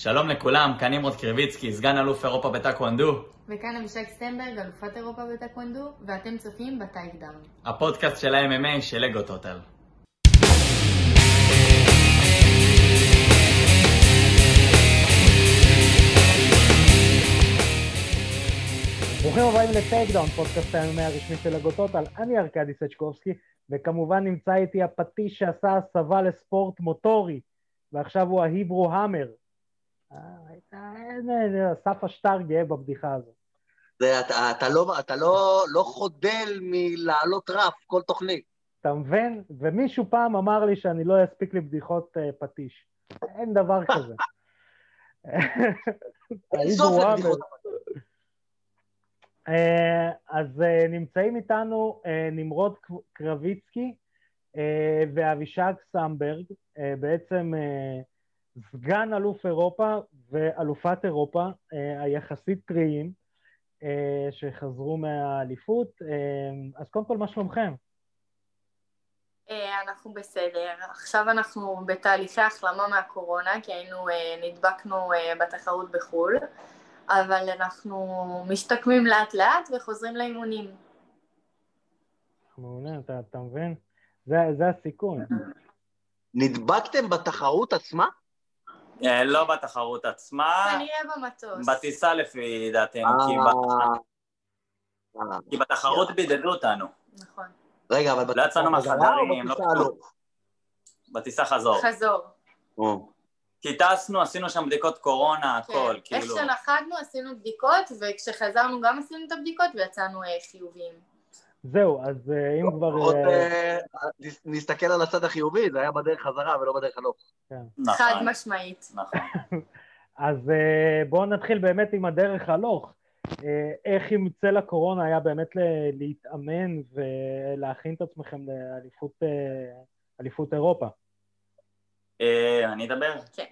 שלום לכולם, כאן נמרוד קריבצקי, סגן אלוף אירופה בטקוונדו. וכאן אבישג סמברג, אלופת אירופה בטקוונדו, ואתם צופים ב Takedown. הפודקאסט של ה-MMA של Ego Total. ברוכים הבאים ל Takedown, פודקאסט ה-MMA הרשמי של Ego Total. אני ארכדי סצ'קובסקי, וכמובן נמצא איתי הפטיש שעשה הסבה לספורט מוטורי, ועכשיו הוא ההיברו המר. אסף השטר גאה בבדיחה הזאת. אתה, אתה, לא, אתה לא, לא חודל מלעלות רף כל תוכנית. אתה מבין? ומישהו פעם אמר לי שאני לא אספיק לי בדיחות uh, פטיש. אין דבר כזה. לבדיחות אז נמצאים איתנו נמרוד קרביצקי ואבישג סמברג, בעצם סגן אלוף אירופה ואלופת אירופה אה, היחסית טריים אה, שחזרו מהאליפות. אה, אז קודם כל, מה שלומכם? אנחנו בסדר. עכשיו אנחנו בתהליכי החלמה מהקורונה, כי היינו, נדבקנו בתחרות בחו"ל, אבל אנחנו משתקמים לאט לאט וחוזרים לאימונים. מעולה, אתה, אתה מבין? זה, זה הסיכון. נדבקתם בתחרות עצמה? אה, לא בתחרות עצמה. כנראה במטוס. בטיסה לפי דעתנו, כי בתחרות בידדו אותנו. נכון. רגע, אבל לא יצאנו מהחדרים, לא כלום. בטיסה חזור. חזור. כי טסנו, עשינו שם בדיקות קורונה, כן. הכל, כאילו. איך שנחתנו עשינו בדיקות, וכשחזרנו גם עשינו את הבדיקות ויצאנו אה, חיוביים. זהו, אז אה, אם כבר... עוד נסתכל על הצד החיובי, זה היה בדרך חזרה ולא בדרך הלוך. כן. נכון. חד משמעית. נכון. אז אה, בואו נתחיל באמת עם הדרך הלוך. אה, איך עם צל הקורונה היה באמת להתאמן ולהכין את עצמכם לאליפות אירופה? אני אדבר? כן.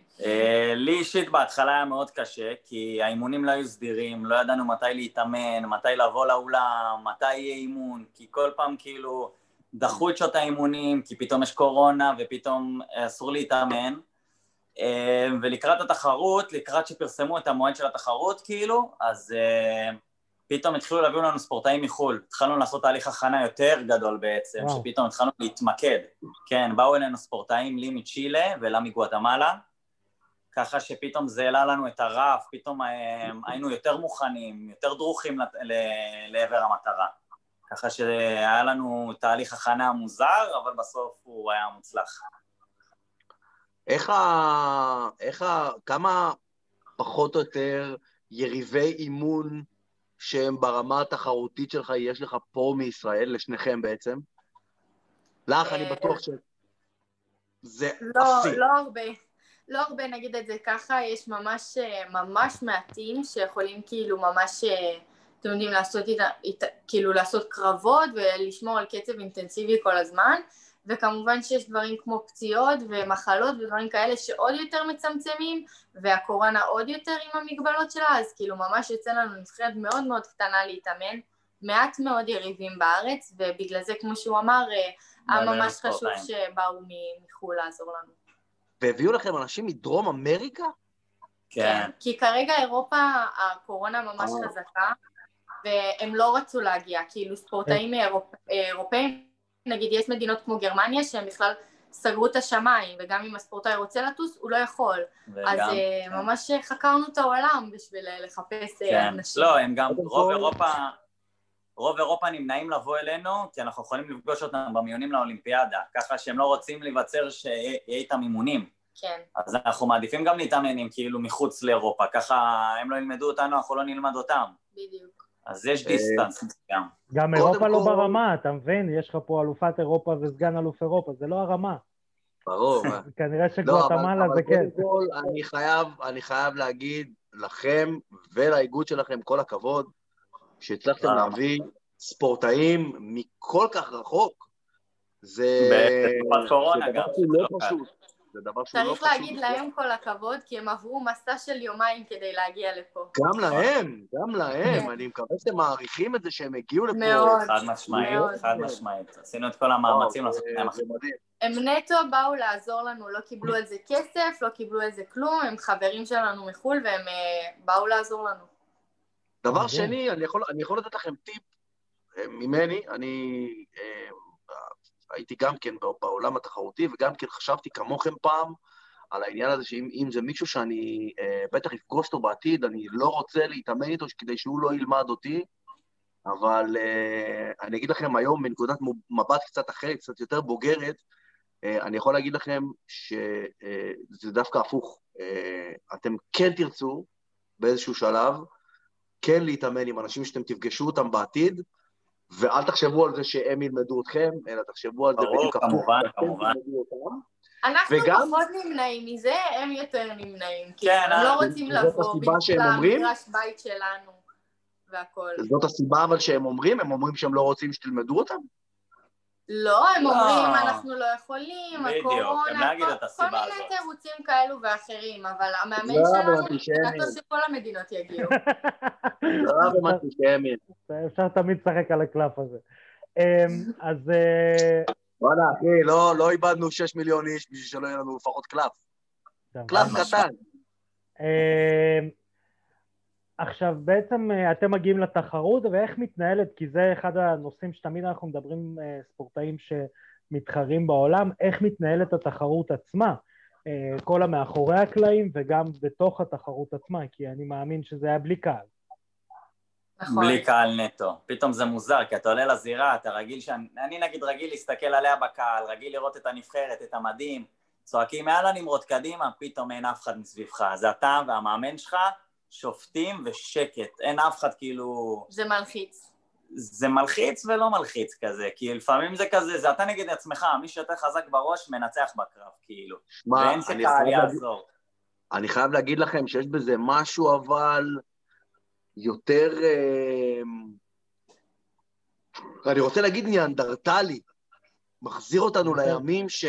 לי אישית בהתחלה היה מאוד קשה, כי האימונים לא היו סדירים, לא ידענו מתי להתאמן, מתי לבוא לאולם, מתי יהיה אימון, כי כל פעם כאילו דחו את שעות האימונים, כי פתאום יש קורונה ופתאום אסור להתאמן. ולקראת התחרות, לקראת שפרסמו את המועד של התחרות כאילו, אז פתאום התחילו להביא לנו ספורטאים מחו"ל, התחלנו לעשות תהליך הכנה יותר גדול בעצם, וואו. שפתאום התחלנו להתמקד. כן, באו אלינו ספורטאים, לי מצ'ילה ולה מגואטמלה, ככה שפתאום זה העלה לנו את הרף, פתאום אה, היינו יותר מוכנים, יותר דרוכים לעבר המטרה. ככה שהיה לנו תהליך הכנה מוזר, אבל בסוף הוא היה מוצלח. איך ה... איך ה... כמה פחות או יותר יריבי אימון שהם ברמה התחרותית שלך, יש לך פה מישראל, לשניכם בעצם? לך אני בטוח שזה לא, אפסי. לא הרבה. לא הרבה נגיד את זה ככה, יש ממש ממש מעטים שיכולים כאילו ממש, אתם יודעים, לעשות, כאילו לעשות קרבות ולשמור על קצב אינטנסיבי כל הזמן, וכמובן שיש דברים כמו פציעות ומחלות ודברים כאלה שעוד יותר מצמצמים, והקורונה עוד יותר עם המגבלות שלה, אז כאילו ממש יוצא לנו נבחרת מאוד מאוד קטנה להתאמן, מעט מאוד יריבים בארץ, ובגלל זה, כמו שהוא אמר, היה ממש חשוב שבאו מחו"ל לעזור לנו. והביאו לכם אנשים מדרום אמריקה? כן. כי כרגע אירופה, הקורונה ממש חזקה, והם לא רצו להגיע, כאילו ספורטאים אירופאים, נגיד יש מדינות כמו גרמניה שהם בכלל סגרו את השמיים, וגם אם הספורטאי רוצה לטוס, הוא לא יכול. אז כן. ממש חקרנו את העולם בשביל לחפש כן. אנשים. לא, הם גם, רוב אירופה... רוב אירופה נמנעים לבוא אלינו, כי אנחנו יכולים לפגוש אותם במיונים לאולימפיאדה, ככה שהם לא רוצים להיווצר שיהיה איתם אימונים. כן. אז אנחנו מעדיפים גם להתאמן עם כאילו מחוץ לאירופה, ככה הם לא ילמדו אותנו, אנחנו לא נלמד אותם. בדיוק. אז יש דיסטנס מסוים. גם אירופה לא ברמה, אתה מבין? יש לך פה אלופת אירופה וסגן אלוף אירופה, זה לא הרמה. ברור. כנראה שגואטמלה זה כן. אבל קודם כל, אני חייב להגיד לכם ולאיגוד שלכם כל הכבוד, שהצלחתם להביא ספורטאים מכל כך רחוק, זה... בתקופת קורונה גם. זה לא פשוט. זה דבר שהוא לא פשוט. צריך להגיד להם כל הכבוד, כי הם עברו מסע של יומיים כדי להגיע לפה. גם להם, גם להם. כן. אני מקווה שאתם מעריכים את זה שהם הגיעו לפה. מאוד. חד משמעית, חד משמעית. עשינו את כל המאמצים לעשות את זה. הם נטו באו לעזור לנו, לא קיבלו על זה כסף, לא קיבלו על זה כלום, הם חברים שלנו מחו"ל והם אה, באו לעזור לנו. דבר שני, אני יכול, אני יכול לתת לכם טיפ אה, ממני, אני אה, הייתי גם כן בעולם התחרותי וגם כן חשבתי כמוכם פעם על העניין הזה שאם זה מישהו שאני אה, בטח אפגוש אותו בעתיד, אני לא רוצה להתאמן איתו כדי שהוא לא ילמד אותי, אבל אה, אני אגיד לכם היום מנקודת מבט קצת אחרת, קצת יותר בוגרת, אה, אני יכול להגיד לכם שזה דווקא הפוך. אתם כן תרצו באיזשהו שלב כן להתאמן עם אנשים שאתם תפגשו אותם בעתיד, ואל תחשבו על זה שהם ילמדו אתכם, אלא תחשבו על זה בדיוק הפוך. כמובן, כמובן. אנחנו וגם, פחות נמנעים מזה, הם יותר נמנעים. כי כן, הם לא רוצים לבוא בגלל המגרש בית שלנו והכל. זאת הסיבה אבל שהם אומרים? הם אומרים שהם לא רוצים שתלמדו אותם? לא, הם לא. אומרים, אנחנו לא יכולים, הקורונה, כל מיני תירוצים כאלו ואחרים, אבל המאמן לא, שלנו, מבחינתו שכל המדינות יגיעו. לא, אבל אנטישמי. אפשר תמיד לשחק על הקלף הזה. אמ, אז... אה, וואלה, אחי, לא איבדנו 6 מיליון איש בשביל שלא יהיה לנו לפחות קלף. קלף קטן. עכשיו, בעצם אה, אתם מגיעים לתחרות, ואיך מתנהלת, כי זה אחד הנושאים שתמיד אנחנו מדברים, אה, ספורטאים שמתחרים בעולם, איך מתנהלת התחרות עצמה, אה, כל המאחורי הקלעים וגם בתוך התחרות עצמה, כי אני מאמין שזה היה בלי קהל. נכון. בלי קהל נטו. פתאום זה מוזר, כי אתה עולה לזירה, אתה רגיל ש... אני נגיד רגיל להסתכל עליה בקהל, רגיל לראות את הנבחרת, את המדים, צועקים מעל הנמרוד קדימה, פתאום אין אף אחד מסביבך. זה אתה והמאמן שלך, שופטים ושקט, אין אף אחד כאילו... זה מלחיץ. זה מלחיץ ולא מלחיץ כזה, כי לפעמים זה כזה, זה אתה נגד עצמך, מי שיותר חזק בראש מנצח בקרב, כאילו. שמה, ואין שקהל יעזור. אני חייב להגיד לכם שיש בזה משהו אבל יותר... אה, אני רוצה להגיד ניאנדרטלי. מחזיר אותנו לימים ש...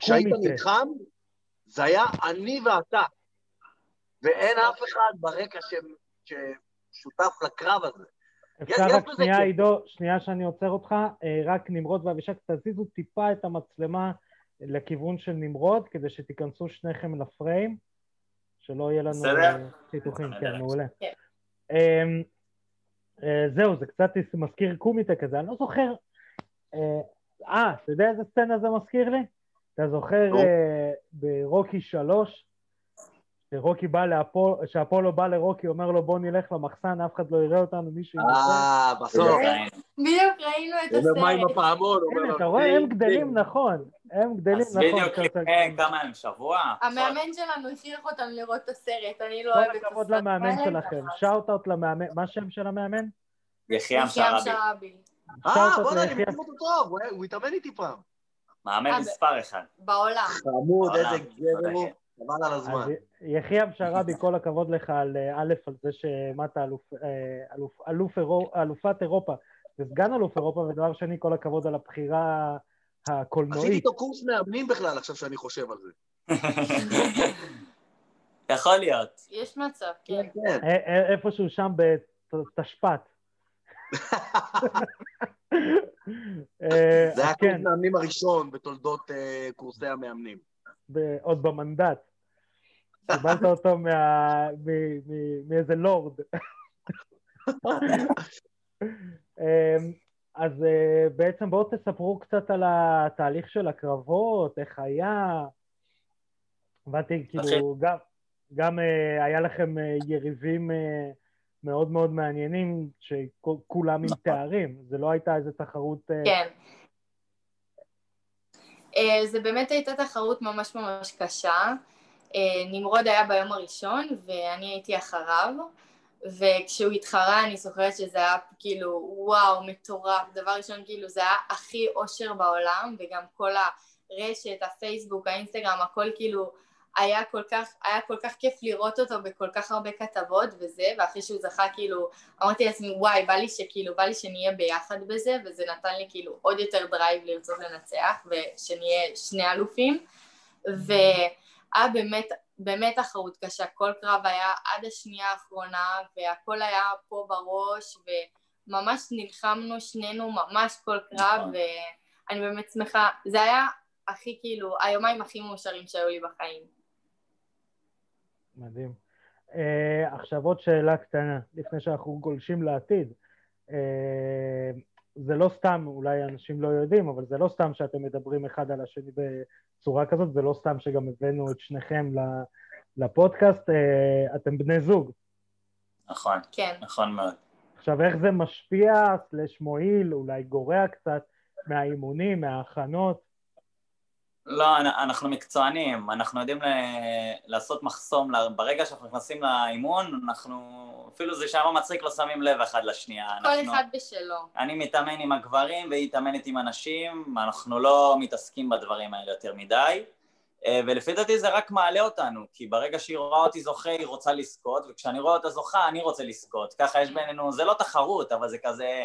כשהיית נלחם, זה היה אני ואתה. ואין אף אחד ברקע ש... ששותף לקרב הזה. אפשר רק שנייה, עידו, שנייה שאני עוצר אותך, אה, רק נמרוד ואבישק, תזיזו טיפה את המצלמה לכיוון של נמרוד, כדי שתיכנסו שניכם לפריים, שלא יהיה לנו חיתוכים, כן, מעולה. כן. אמ, אה, זהו, זה קצת מזכיר קומיטה כזה, אני לא זוכר, אה, אה אתה יודע איזה סצנה זה מזכיר לי? אתה זוכר ברוקי שלוש, שרוקי בא לאפולו, שאפולו בא לרוקי, אומר לו בוא נלך למחסן, אף אחד לא יראה אותנו, מישהו... אה, בסוף. בדיוק ראינו את הסרט. אומר עם הפעמון, אתה רואה, הם גדלים נכון, הם גדלים נכון. אז בדיוק לפני כמה ימים, שבוע. המאמן שלנו הכריח אותם לראות את הסרט, אני לא אוהבת את הסרט. כל הכבוד למאמן שלכם, shout-out למאמן, מה השם של המאמן? יחיעם שרעבי. אה, בוא'נה, אני מכיר אותו טוב, הוא התאמן איתי פעם. מאמן אה, מספר אחד. בעולם. חמוד, איזה גבר הוא. חבל על הזמן. יחיעם שרעבי, כל הכבוד לך על אה, א', על זה שהעמדת אה, אלופת אירופה וסגן אלוף אירופה, ודבר שני, כל הכבוד על הבחירה הקולנועית. עשיתי איתו קורס מאמנים בכלל, עכשיו שאני חושב על זה. יכול להיות. יש מצב, כן. כן. כן. איפשהו שם בתשפ"ט. זה היה קורס כן. מאמנים הראשון בתולדות קורסי המאמנים. עוד במנדט. קיבלת אותו מאיזה לורד. אמ, אז אה, בעצם בואו תספרו קצת על התהליך של הקרבות, איך היה. הבנתי, כאילו, גם, גם אה, היה לכם אה, יריבים מאוד מאוד מעניינים, שכולם עם נכון. תארים, זה לא הייתה איזו תחרות... כן. אה, זה באמת הייתה תחרות ממש ממש קשה. אה, נמרוד היה ביום הראשון ואני הייתי אחריו, וכשהוא התחרה אני זוכרת שזה היה כאילו וואו מטורף, דבר ראשון כאילו זה היה הכי אושר בעולם וגם כל הרשת, הפייסבוק, האינסטגרם, הכל כאילו היה כל כך, היה כל כך כיף לראות אותו בכל כך הרבה כתבות וזה, ואחרי שהוא זכה כאילו, אמרתי לעצמי וואי, בא לי שכאילו, בא לי שנהיה ביחד בזה, וזה נתן לי כאילו עוד יותר drive לרצות לנצח, ושנהיה שני אלופים, והיה באמת, באמת תחרות קשה, כל קרב היה עד השנייה האחרונה והכל היה פה בראש וממש נלחמנו שנינו ממש כל קרב נכון. ואני באמת שמחה, זה היה הכי כאילו, היומיים הכי מאושרים שהיו לי בחיים. מדהים. Uh, עכשיו עוד שאלה קטנה, לפני שאנחנו גולשים לעתיד. Uh, זה לא סתם, אולי אנשים לא יודעים, אבל זה לא סתם שאתם מדברים אחד על השני בצורה כזאת, זה לא סתם שגם הבאנו את שניכם לפודקאסט, uh, אתם בני זוג. נכון, כן. נכון מאוד. עכשיו, איך זה משפיע, סלש מועיל, אולי גורע קצת מהאימונים, מההכנות? לא, אנחנו מקצוענים, אנחנו יודעים לעשות מחסום, ברגע שאנחנו נכנסים לאימון, אנחנו, אפילו זה שם מצחיק, לא שמים לב אחד לשנייה. כל אנחנו, אחד בשלו. אני מתאמן עם הגברים והיא מתאמנת עם הנשים, אנחנו לא מתעסקים בדברים האלה יותר מדי, אה, ולפי דעתי זה רק מעלה אותנו, כי ברגע שהיא רואה אותי זוכה היא רוצה לזכות, וכשאני רואה אותה זוכה אני רוצה לזכות, ככה יש בינינו, זה לא תחרות, אבל זה כזה...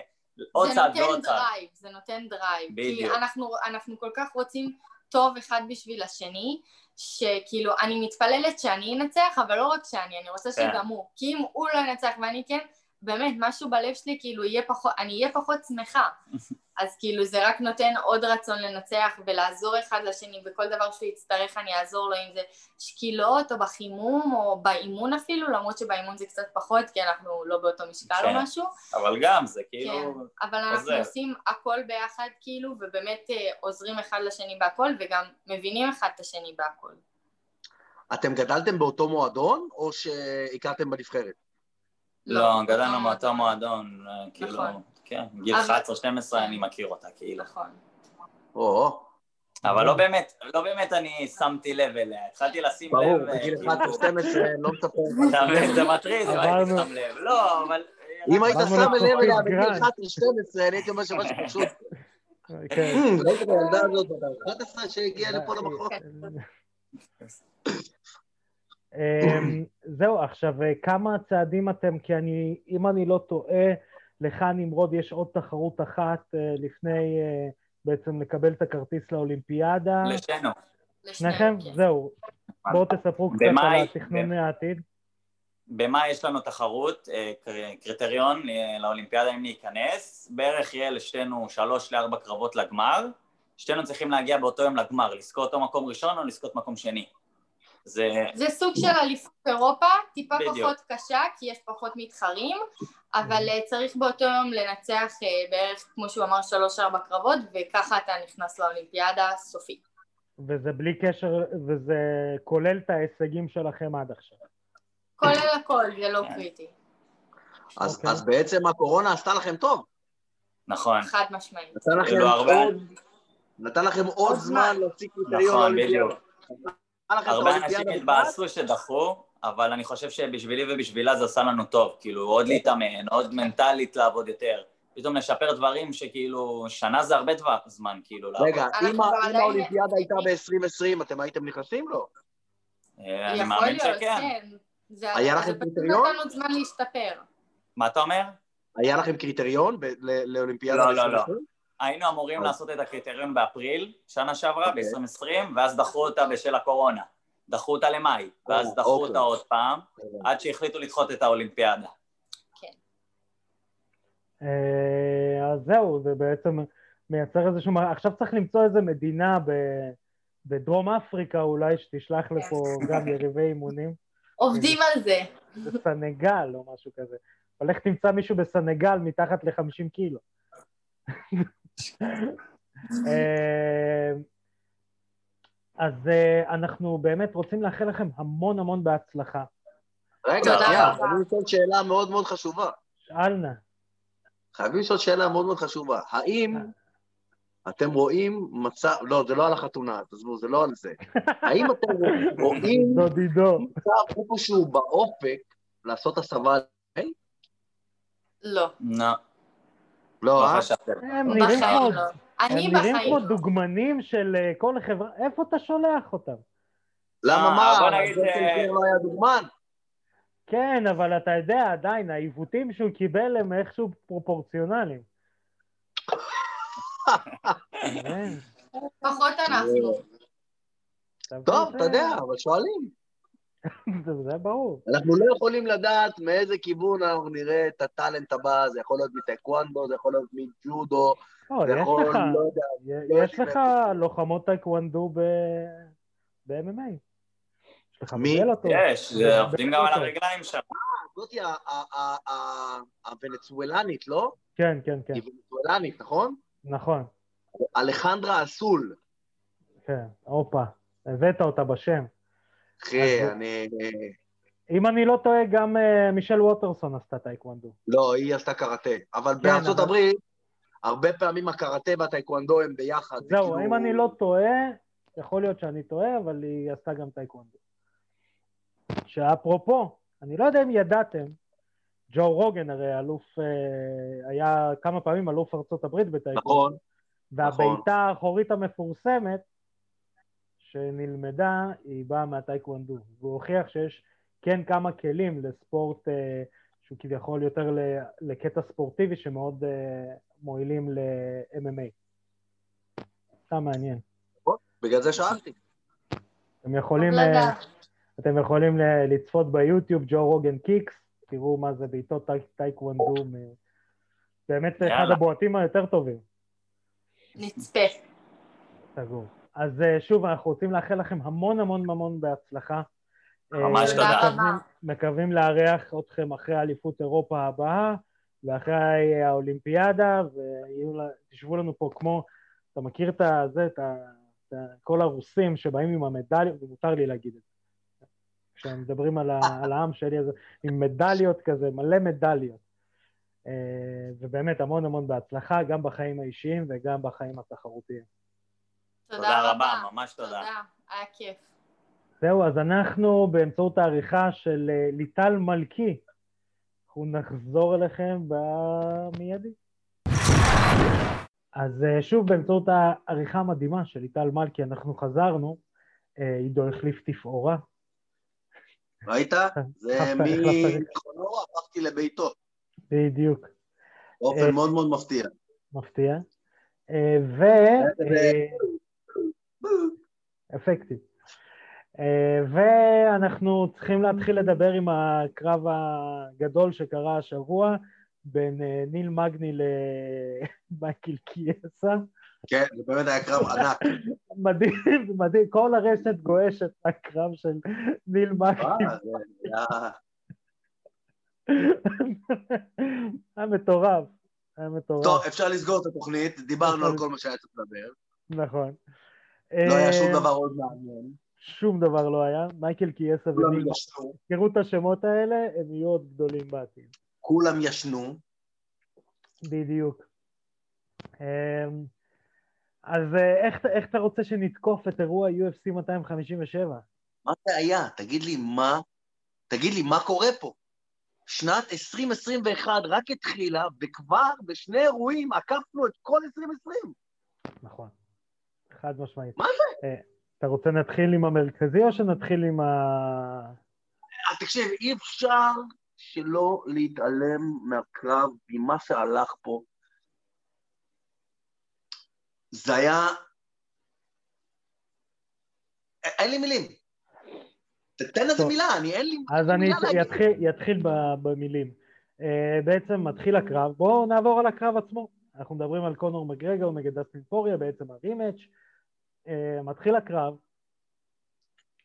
עוד צעד ועוד צעד. זה נותן drive, בדיוק. כי אנחנו, אנחנו כל כך רוצים טוב אחד בשביל השני, שכאילו אני מתפללת שאני אנצח, אבל לא רק שאני, אני רוצה כן. שגם הוא, כי אם הוא לא ינצח ואני כן, באמת, משהו בלב שלי, כאילו, יהיה פחות, אני אהיה פחות שמחה. אז כאילו, זה רק נותן עוד רצון לנצח ולעזור אחד לשני, בכל דבר שהוא יצטרך אני אעזור לו, אם זה שקילות או בחימום או באימון אפילו, למרות שבאימון זה קצת פחות, כי אנחנו לא באותו משקל כן. או משהו. אבל גם, זה כאילו... כן, אבל אנחנו עוזר. עושים הכל ביחד, כאילו, ובאמת אה, עוזרים אחד לשני בהכל, וגם מבינים אחד את השני בהכל. אתם גדלתם באותו מועדון, או שהכרתם בנבחרת? לא, לא, גדלנו מאותו מועדון, אה, כאילו, נכון. כן, גיל 11-12 אני מכיר אותה, כאילו. נכון. אבל לא באמת, לא באמת אני שמתי לב אליה, התחלתי לשים לב... ברור, בגיל 11-12 כאילו- לא מספר. זה מטריד, אם הייתי שם לב. לא, אבל... אם היית שם לב אליה בגיל 11-12, אני הייתי אומר שמשהו פשוט. כן. ראית את הילדה הזאת, 11 שהגיעה לפה למחוז. אמ, זהו, עכשיו, אה, כמה צעדים אתם, כי אני, אם אני לא טועה, לך נמרוד יש עוד תחרות אחת אה, לפני אה, בעצם לקבל את הכרטיס לאולימפיאדה. לשנינו. שניכם? כן. זהו. בואו תספרו קצת על התכנון העתיד. במאי יש לנו תחרות, קריטריון לאולימפיאדה אם להיכנס, בערך יהיה לשתינו שלוש לארבע קרבות לגמר, שתינו צריכים להגיע באותו יום לגמר, לזכות אותו מקום ראשון או לזכות מקום שני. זה... זה סוג של אליפות אירופה, טיפה בדיוק. פחות קשה כי יש פחות מתחרים, אבל אה, צריך באותו יום לנצח אה, בערך, כמו שהוא אמר, שלוש-ארבע קרבות, וככה אתה נכנס לאולימפיאדה סופית. וזה בלי קשר, וזה כולל את ההישגים שלכם עד עכשיו. כולל הכל, זה לא קריטי. אז, okay. אוקיי. אז בעצם הקורונה עשתה לכם טוב. נכון. חד משמעית. נתן לכם עוד, נתן לכם עוד זמן להוציא קריטריון. נכון, בדיוק. הרבה אנשים התבאסו שדחו, אבל אני חושב שבשבילי ובשבילה זה עשה לנו טוב, כאילו עוד להתאמן, עוד מנטלית לעבוד יותר, פתאום לשפר דברים שכאילו, שנה זה הרבה דבר, זמן, כאילו. רגע, אם האולימפיאדה הייתה ב-2020, אתם הייתם נכנסים לו? אה, אני מאמין שכן. כן. היה לכם קריטריון? זה פשוט נתנו זמן להשתפר. מה אתה אומר? היה לכם קריטריון לאולימפיאדה ב-2020? לא, לא, לא. היינו אמורים לעשות את הקריטריון באפריל, שנה שעברה, אוקיי. ב-2020, ואז דחו אותה בשל הקורונה. דחו אותה למאי, ואז דחו אותה אוקיי. עוד פעם, עד שהחליטו לדחות את האולימפיאדה. כן. אה, אז זהו, זה בעצם מייצר איזשהו... עכשיו צריך למצוא איזה מדינה בדרום אפריקה אולי, שתשלח כן. לפה גם יריבי אימונים. עובדים על זה. בסנגל או משהו כזה. הולך תמצא מישהו בסנגל מתחת ל-50 קילו. אה, אז אה, אנחנו באמת רוצים לאחל לכם המון המון בהצלחה. רגע, שנייה, חייבים לשאול שאלה מאוד מאוד חשובה. שאל נא. חייבים לשאול שאלה מאוד מאוד חשובה. האם אתם רואים מצב, לא, זה לא על החתונה, תעזבו, זה לא על זה. האם אתם רואים מצב איפשהו באופק לעשות הסבה? לא. לא. לא, אה? הם נראים כמו... הם נראים כמו. דוגמנים של אה, כל חברה, איפה אתה שולח אותם? למה אה, מה? זה אה, לא היה דוגמן. כן, אבל אתה יודע, עדיין, העיוותים שהוא קיבל הם איכשהו פרופורציונליים. פחות אנחנו. טוב, אתה יודע, אבל שואלים. זה ברור. אנחנו לא יכולים לדעת מאיזה כיוון אנחנו נראה את הטאלנט הבא, זה יכול להיות מטייקוונדו, זה יכול להיות מג'ודו, לא, זה יכול, לך, לא יודע. לא יש לך לוחמות טייקוונדו ב-MMA. מי? יש, עובדים גם על הרגליים שם. אה, זאתי הוונצואלנית, לא? כן, כן, כן. היא ונצואלנית, נכון? נכון. אלחנדרה אסול. כן, הופה, הבאת אותה בשם. אחי, אני... אם אני לא טועה, גם uh, מישל ווטרסון עשתה טייקוונדו. לא, היא עשתה קראטה. אבל כן, בארצות אבל... הברית, הרבה פעמים הקראטה והטייקוונדו הם ביחד. זהו, כאילו... אם אני לא טועה, יכול להיות שאני טועה, אבל היא עשתה גם טייקוונדו. שאפרופו, אני לא יודע אם ידעתם, ג'ו רוגן הרי אלוף, uh, היה כמה פעמים אלוף ארצות הברית בטייקוונדו. נכון. והבעיטה נכון. האחורית המפורסמת שנלמדה, היא באה מהטייקוונדו. והוא הוכיח שיש כן כמה כלים לספורט אה, שהוא כביכול יותר לקטע ספורטיבי שמאוד אה, מועילים ל-MMA. סתם מעניין. בגלל זה שאלתי. אתם יכולים, אה, אתם יכולים לצפות ביוטיוב, ג'ו רוגן קיקס, תראו מה זה בעיטות טייקוונדו, באמת אחד הבועטים היותר טובים. נצפה. סגור. אז אה, שוב, אנחנו רוצים לאחל לכם המון המון המון בהצלחה. ממש אה, תודה. מקווים, מקווים לארח אתכם אחרי אליפות אירופה הבאה ואחרי האולימפיאדה, ותשבו לנו פה כמו, אתה מכיר את זה, את, כל הרוסים שבאים עם המדליות, ומותר לי להגיד את זה. כשהם מדברים על, ה, על העם שלי, אז עם מדליות כזה, מלא מדליות. אה, ובאמת המון המון בהצלחה, גם בחיים האישיים וגם בחיים התחרותיים. תודה רבה, ממש תודה. תודה, היה כיף. זהו, אז אנחנו באמצעות העריכה של אה, ליטל מלכי, אנחנו נחזור אליכם במיידי. אז אה, שוב, באמצעות העריכה המדהימה של ליטל מלכי, אנחנו חזרנו. אה, עידו החליף תפאורה. ראית? זה מזיכרונו הפכתי לביתו. בדיוק. באופן מאוד מאוד מפתיע. מפתיע. ו... אפקטיב. אה, ואנחנו צריכים להתחיל לדבר עם הקרב הגדול שקרה השבוע בין אה, ניל מגני למייקל קיאסה. כן, זה באמת היה קרב ענק. מדהים, מדהים, כל הרשת גועשת מהקרב של ניל מגני. היה מטורף, היה מטורף. טוב, אפשר לסגור את התוכנית, דיברנו על כל מה שהיה צריך לדבר. נכון. לא היה שום אה, דבר עוד מעניין. שום דבר לא היה. מייקל קיאסה ומיל, תראו את השמות האלה, הם יהיו עוד גדולים בעתיד. כולם ישנו. בדיוק. אמ, אז אה, איך, איך אתה רוצה שנתקוף את אירוע UFC 257? מה זה היה? תגיד לי מה, תגיד לי מה קורה פה? שנת 2021 רק התחילה, וכבר בשני אירועים עקפנו את כל 2020. נכון. חד משמעית. מה זה? אה, אתה רוצה נתחיל עם המרכזי או שנתחיל עם ה... אה, תקשיב, אי אפשר שלא להתעלם מהקרב ממה שהלך פה. זה היה... אין לי מילים. תתן איזה מילה, אני אין לי אז אני אתחיל במילים. אה, בעצם מתחיל הקרב, בואו נעבור על הקרב עצמו. אנחנו מדברים על קונור מגרגר נגד דסטין פוריה, בעצם הרימץ'. Uh, מתחיל הקרב,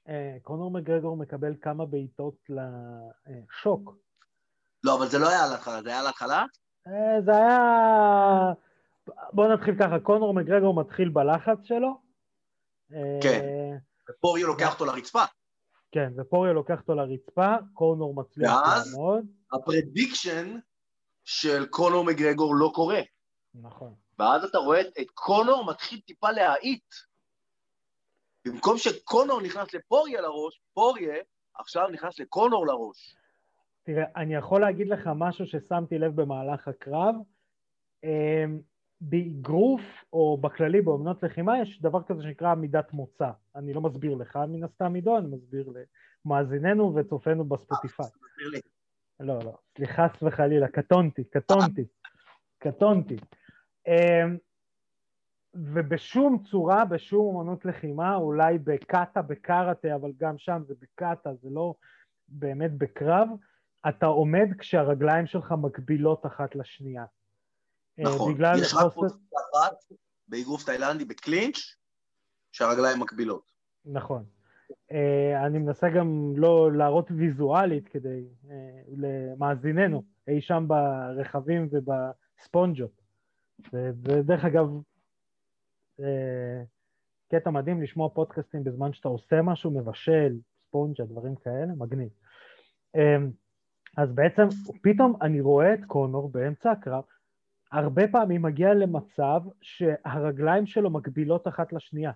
uh, קונור מגרגור מקבל כמה בעיטות לשוק. לא, אבל זה לא היה על ההתחלה, זה היה על ההתחלה? Uh, זה היה... בואו נתחיל ככה, קונור מגרגור מתחיל בלחץ שלו. כן, ופוריה לוקח אותו לרצפה. כן, ופוריה לוקח אותו לרצפה, קונור מצליח לעמוד. ואז ה prediction של קונור מגרגור לא קורה. נכון. ואז אתה רואה את קונור מתחיל טיפה להאיט. במקום שקונור נכנס לפוריה לראש, פוריה עכשיו נכנס לקונור לראש. תראה, אני יכול להגיד לך משהו ששמתי לב במהלך הקרב. אמ, באגרוף, או בכללי באמנות לחימה, יש דבר כזה שנקרא מידת מוצא. אני לא מסביר לך מן הסתם עידו, אני מסביר למאזיננו וצופינו בספוטיפיי. לא, לא, סליחה וחלילה, קטונתי, קטונתי, קטונתי. ובשום צורה, בשום אמנות לחימה, אולי בקאטה, בקארטה, אבל גם שם זה בקאטה, זה לא באמת בקרב, אתה עומד כשהרגליים שלך מקבילות אחת לשנייה. אה, נכון, יש רק פוזיציה אחת באגרוף תאילנדי בקלינץ', שהרגליים מקבילות. נכון. אה, אני מנסה גם לא להראות ויזואלית כדי, אה, למאזיננו, אי שם ברכבים ובספונג'ות. ודרך אגב, קטע מדהים לשמוע פודקאסטים בזמן שאתה עושה משהו, מבשל, ספונג'ה, דברים כאלה, מגניב. אז בעצם פתאום אני רואה את קונור באמצע הקרב, הרבה פעמים מגיע למצב שהרגליים שלו מקבילות אחת לשנייה.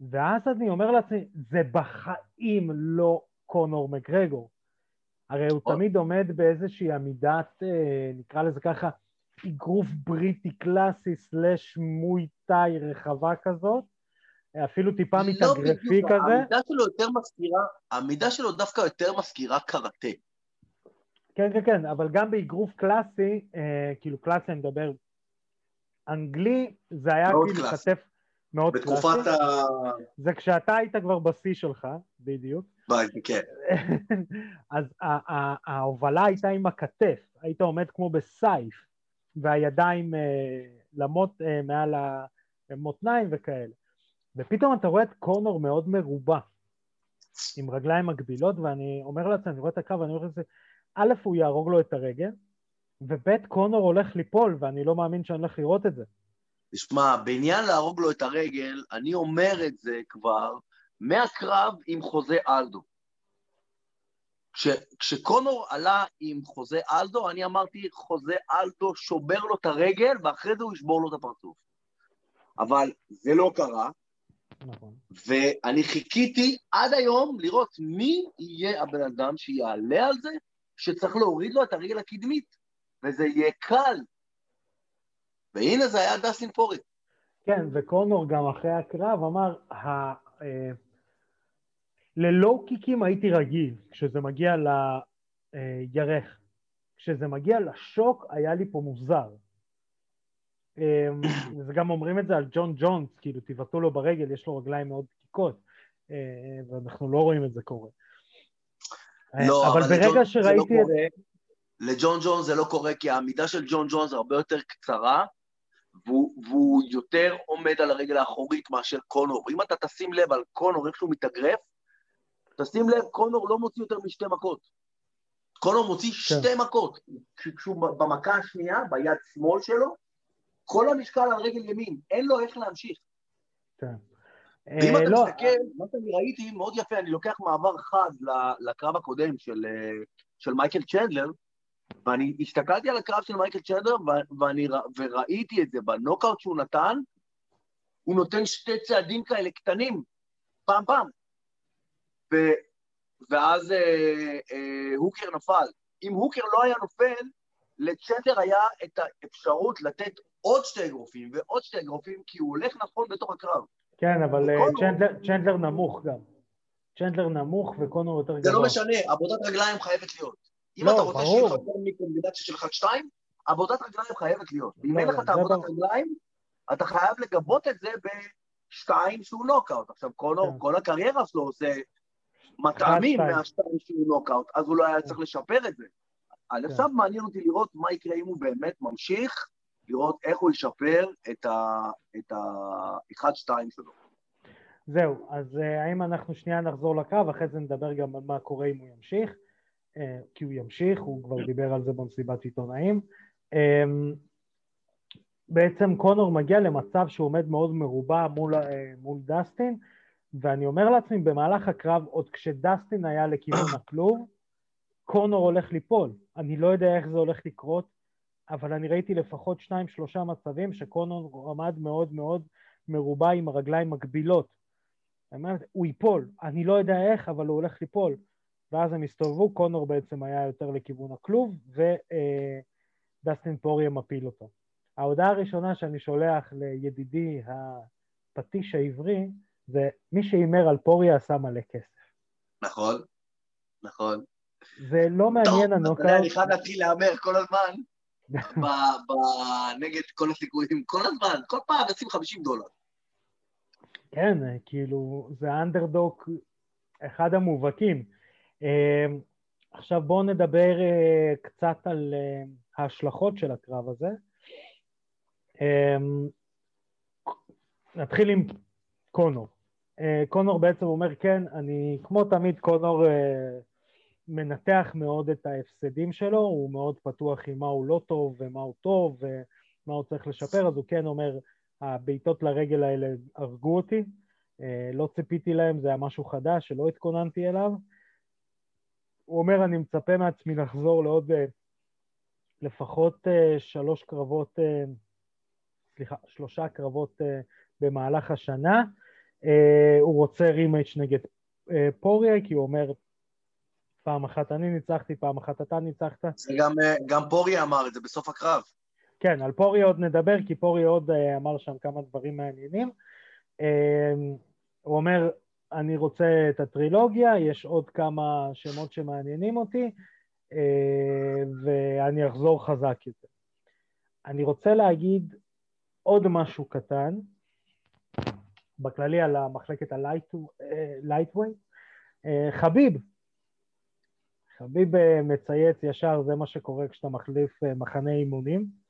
ואז אני אומר לעצמי, זה בחיים לא קונור מקגרגור. הרי הוא תמיד עומד באיזושהי עמידת, אה, נקרא לזה ככה, אגרוף בריטי קלאסי סלאש מוי תאי רחבה כזאת, אפילו טיפה לא מתאגרפי כזה. העמידה שלו יותר מזכירה, העמידה שלו דווקא יותר מזכירה קראטה. כן, כן, כן, אבל גם באגרוף קלאסי, אה, כאילו קלאסי אני מדבר, אנגלי זה היה כאילו קלאסי. כתף מאוד בתקופת קלאסי. בתקופת ה... זה כשאתה היית כבר בשיא שלך, בדיוק. ביי, כן. אז ההובלה הייתה עם הכתף, היית עומד כמו בסייף, והידיים אה, למות אה, מעל המותניים וכאלה. ופתאום אתה רואה את קונור מאוד מרובע, עם רגליים מגבילות, ואני אומר לעצמי, אני רואה את הקו, ואני אומר לזה, א', הוא יהרוג לו את הרגל, וב', קונור הולך ליפול, ואני לא מאמין שאני הולך לראות את זה. תשמע, בעניין להרוג לו את הרגל, אני אומר את זה כבר מהקרב עם חוזה אלדו. כש, כשקונור עלה עם חוזה אלדו, אני אמרתי, חוזה אלדו שובר לו את הרגל, ואחרי זה הוא ישבור לו את הפרצוף. אבל זה לא קרה, נכון. ואני חיכיתי עד היום לראות מי יהיה הבן אדם שיעלה על זה, שצריך להוריד לו את הרגל הקדמית, וזה יהיה קל. והנה זה היה דסטין פורי. כן, וקונור גם אחרי הקרב אמר. אה, ללואו קיקים הייתי רגיל, כשזה מגיע לירך. כשזה מגיע לשוק, היה לי פה מוזר. אמ, וזה גם אומרים את זה על ג'ון ג'ונס, כאילו תבעטו לו ברגל, יש לו רגליים מאוד דקיקות, אה, ואנחנו לא רואים את זה קורה. לא, אבל, אבל ברגע לג'ון, שראיתי לא את... זה... לג'ון ג'ונס זה לא קורה, כי העמידה של ג'ון ג'ונס הרבה יותר קצרה, והוא, והוא יותר עומד על הרגל האחורית מאשר קונור. אם אתה תשים לב על קונור, איך שהוא מתאגרף, תשים לב, קונור לא מוציא יותר משתי מכות. קונור מוציא כן. שתי מכות. כשהוא במכה השנייה, ביד שמאל שלו, כל המשקל על רגל ימין, אין לו איך להמשיך. כן. ואם אתה לא, מסתכל, מה שאני ראיתי, מאוד יפה, אני לוקח מעבר חד לקרב הקודם של, של מייקל צ'נדלר, ואני הסתכלתי על הקרב של מייקל צ'נדלר, ואני, וראיתי את זה בנוקאוט שהוא נתן, הוא נותן שתי צעדים כאלה קטנים, פעם פעם. ו, ואז אה, אה, הוקר נפל. אם הוקר לא היה נופל, לצ'נדלר היה את האפשרות לתת עוד שתי אגרופים ועוד שתי אגרופים, כי הוא הולך נכון בתוך הקרב. כן, אבל צ'נדלר, צ'נדלר נמוך גם. צ'נדלר נמוך וקונור יותר גבוה. זה לא משנה, עבודת רגליים חייבת להיות. אם לא, אתה רוצה שיהיה לך יותר מקומבינציה של 1-2, עבודת רגליים חייבת להיות. ואם לא, אין לך את העבודת רגליים, אתה חייב לגבות את זה בשתיים שהוא נוקאוט. עכשיו, קונור, כן. כל הקריירה שלו עושה מטעמים מהשתיים שהוא נוקאוט, אז הוא לא היה צריך לשפר את זה. כן. עכשיו מעניין אותי לראות מה יקרה אם הוא באמת ממשיך לראות איך הוא ישפר את ה-1-2 שלו. זהו, אז אה, האם אנחנו שנייה נחזור לקו, אחרי זה נדבר גם על מה קורה אם הוא ימשיך, אה, כי הוא ימשיך, הוא כבר דיבר על זה במסיבת עיתונאים. אמ, בעצם קונור מגיע למצב שהוא עומד מאוד מרובע מול, אה, מול דסטין, ואני אומר לעצמי, במהלך הקרב, עוד כשדסטין היה לכיוון הכלוב, קונור הולך ליפול. אני לא יודע איך זה הולך לקרות, אבל אני ראיתי לפחות שניים שלושה מצבים שקונור עמד מאוד מאוד מרובע עם הרגליים מקבילות. הוא ייפול, אני לא יודע איך, אבל הוא הולך ליפול. ואז הם הסתובבו, קונור בעצם היה יותר לכיוון הכלוב, ודסטין פוריה מפיל אותו. ההודעה הראשונה שאני שולח לידידי הפטיש העברי, זה מי שהימר על פוריה עשה מלא כסף. נכון, נכון. זה לא מעניין הנוקאוט. טוב, אני חייב להתחיל להמר כל הזמן. נגד כל הסיכויים, כל הזמן, כל פעם ישים 50 דולר. כן, כאילו, זה אנדרדוק אחד המובהקים. אה, עכשיו בואו נדבר אה, קצת על אה, ההשלכות של הקרב הזה. נתחיל עם קונור. קונור בעצם אומר, כן, אני, כמו תמיד, קונור מנתח מאוד את ההפסדים שלו, הוא מאוד פתוח עם מה הוא לא טוב ומה הוא טוב ומה הוא צריך לשפר, אז הוא כן אומר, הבעיטות לרגל האלה הרגו אותי, אה, לא ציפיתי להם, זה היה משהו חדש שלא התכוננתי אליו. הוא אומר, אני מצפה מעצמי לחזור לעוד אה, לפחות אה, שלוש קרבות, סליחה, שלושה קרבות במהלך השנה. הוא רוצה רימייץ' נגד פוריה, כי הוא אומר, פעם אחת אני ניצחתי, פעם אחת אתה ניצחת. זה גם, גם פוריה אמר את זה בסוף הקרב. כן, על פוריה עוד נדבר, כי פוריה עוד אמר שם כמה דברים מעניינים. אמ, הוא אומר, אני רוצה את הטרילוגיה, יש עוד כמה שמות שמעניינים אותי, אה, ואני אחזור חזק יותר. אני רוצה להגיד עוד משהו קטן, בכללי על המחלקת ה lightweight. אה, חביב, חביב אה, מצייץ ישר, זה מה שקורה כשאתה מחליף מחנה אימונים.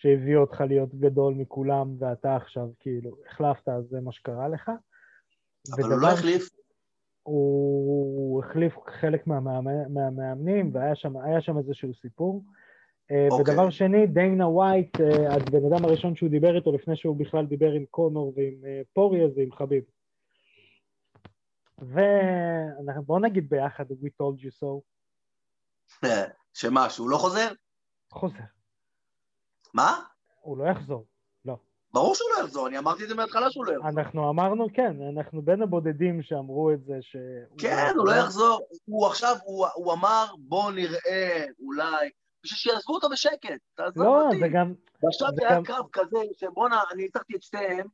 שהביא אותך להיות גדול מכולם ואתה עכשיו כאילו החלפת, אז זה מה שקרה לך. אבל הוא לא החליף. הוא החליף חלק מהמאמנים והיה שם, שם איזשהו סיפור. Okay. אוקיי. ודבר שני, דיינה ווייט, אה, הבן אדם הראשון שהוא דיבר איתו לפני שהוא בכלל דיבר עם קונור ועם אה, פוריה זה עם חביב. ובואו נגיד ביחד, we told you so. שמה, שהוא לא חוזר? חוזר. מה? הוא לא יחזור, לא. ברור שהוא לא יחזור, אני אמרתי את זה מההתחלה שהוא לא יחזור. אנחנו אמרנו, כן, אנחנו בין הבודדים שאמרו את זה ש... כן, הוא לא יחזור. הוא עכשיו, הוא, הוא אמר, בוא נראה, אולי, בשביל שיעזבו אותו בשקט, תעזוב לא, אותי. לא, זה גם... ועכשיו זה היה קרב כזה, שבואנה, אני ניצחתי את שתיהם,